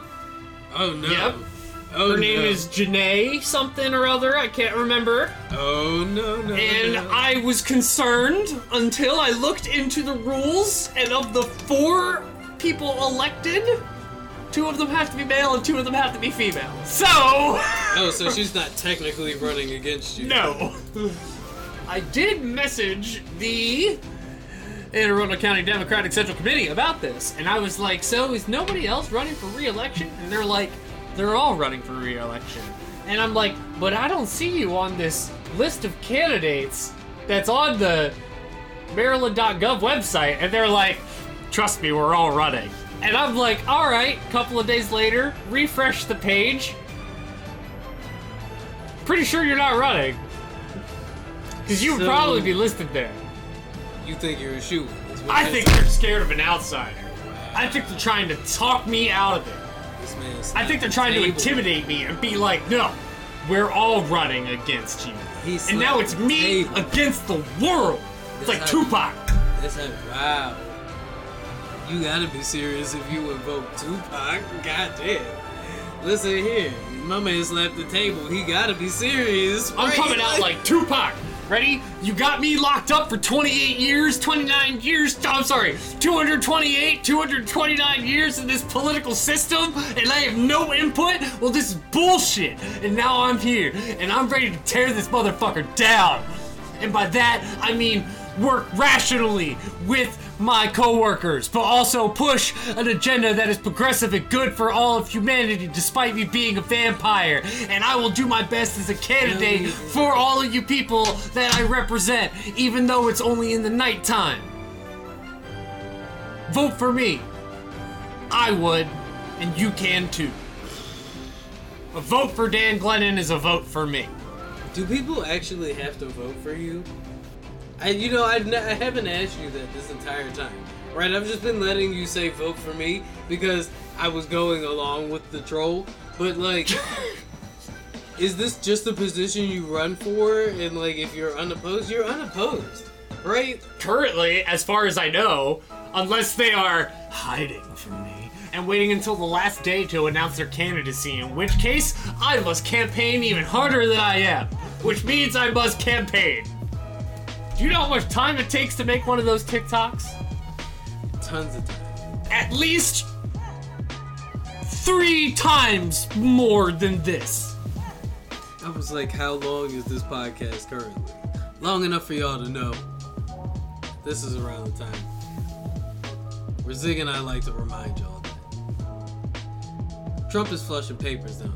Oh no! Yep. Oh Her name no. is Janae something or other. I can't remember. Oh no no! And no. I was concerned until I looked into the rules, and of the four people elected, two of them have to be male and two of them have to be female. So, Oh, so she's not technically running against you. no. I did message the Anne Arundel County Democratic Central Committee about this, and I was like, so is nobody else running for re-election? And they're like, they're all running for re-election. And I'm like, but I don't see you on this list of candidates that's on the Maryland.gov website. And they're like, trust me, we're all running. And I'm like, all right. Couple of days later, refresh the page. Pretty sure you're not running. Because you would So- probably be listed there. You think you're a shoe? I think they're scared of an outsider. I think they're trying to talk me out of it. This I think they're trying to intimidate me and be like, no, we're all running against you. And now it's me table. against the world. It's like Tupac. How, wow. You gotta be serious if you invoke Tupac. Goddamn. Listen here. My man slapped the table. He gotta be serious. I'm right? coming out like Tupac. Ready? You got me locked up for 28 years, 29 years. I'm sorry, 228, 229 years in this political system, and I have no input. Well, this is bullshit. And now I'm here, and I'm ready to tear this motherfucker down. And by that, I mean work rationally with my coworkers, but also push an agenda that is progressive and good for all of humanity despite me being a vampire. And I will do my best as a candidate for all of you people that I represent, even though it's only in the nighttime. Vote for me. I would, and you can too. A vote for Dan Glennon is a vote for me. Do people actually have to vote for you? I, you know, I've n- I haven't asked you that this entire time, right? I've just been letting you say vote for me because I was going along with the troll. But like, is this just the position you run for? And like, if you're unopposed, you're unopposed, right? currently, as far as I know, unless they are hiding from me and waiting until the last day to announce their candidacy, in which case I must campaign even harder than I am, which means I must campaign. Do you know how much time it takes to make one of those TikToks? Tons of time. At least three times more than this. I was like, how long is this podcast currently? Long enough for y'all to know. This is around the time where Zig and I like to remind y'all that Trump is flushing papers down.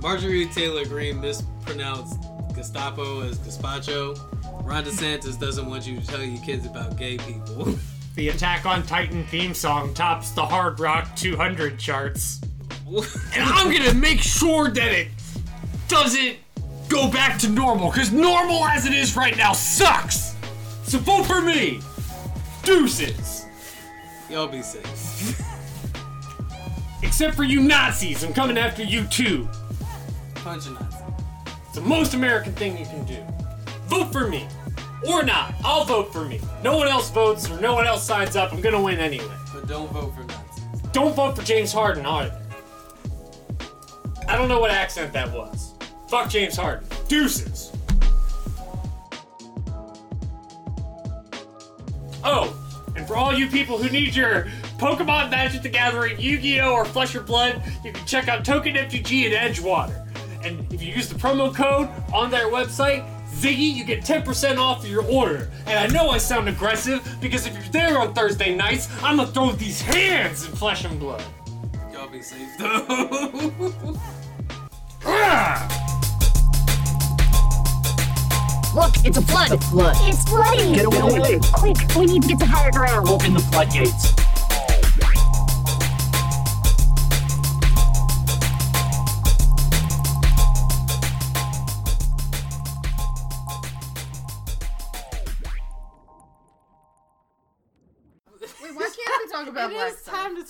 Marjorie Taylor Greene mispronounced Gestapo as Gazpacho. Ron DeSantis doesn't want you to tell your kids about gay people. The Attack on Titan theme song tops the Hard Rock 200 charts. And I'm gonna make sure that it doesn't go back to normal, because normal as it is right now sucks! So vote for me! Deuces! y'all be safe. Except for you Nazis, I'm coming after you too. Punch a Nazi. It's the most American thing you can do. Vote for me! Or not, I'll vote for me. No one else votes or no one else signs up, I'm gonna win anyway. But don't vote for Nazis. Don't vote for James Harden either. I don't know what accent that was. Fuck James Harden. Deuces. Oh, and for all you people who need your Pokemon Magic the Gathering, Yu-Gi-Oh, or Flesh or Blood, you can check out Token FGG and Edgewater. And if you use the promo code on their website, Ziggy, you get 10% off your order. And I know I sound aggressive because if you're there on Thursday nights, I'm gonna throw these hands in Flesh and Blood. Y'all be safe though. Ah! Look, it's a flood. It's a flood. It's flooding. Get away. Quick, we need to get to higher ground. Open the floodgates. About It black time to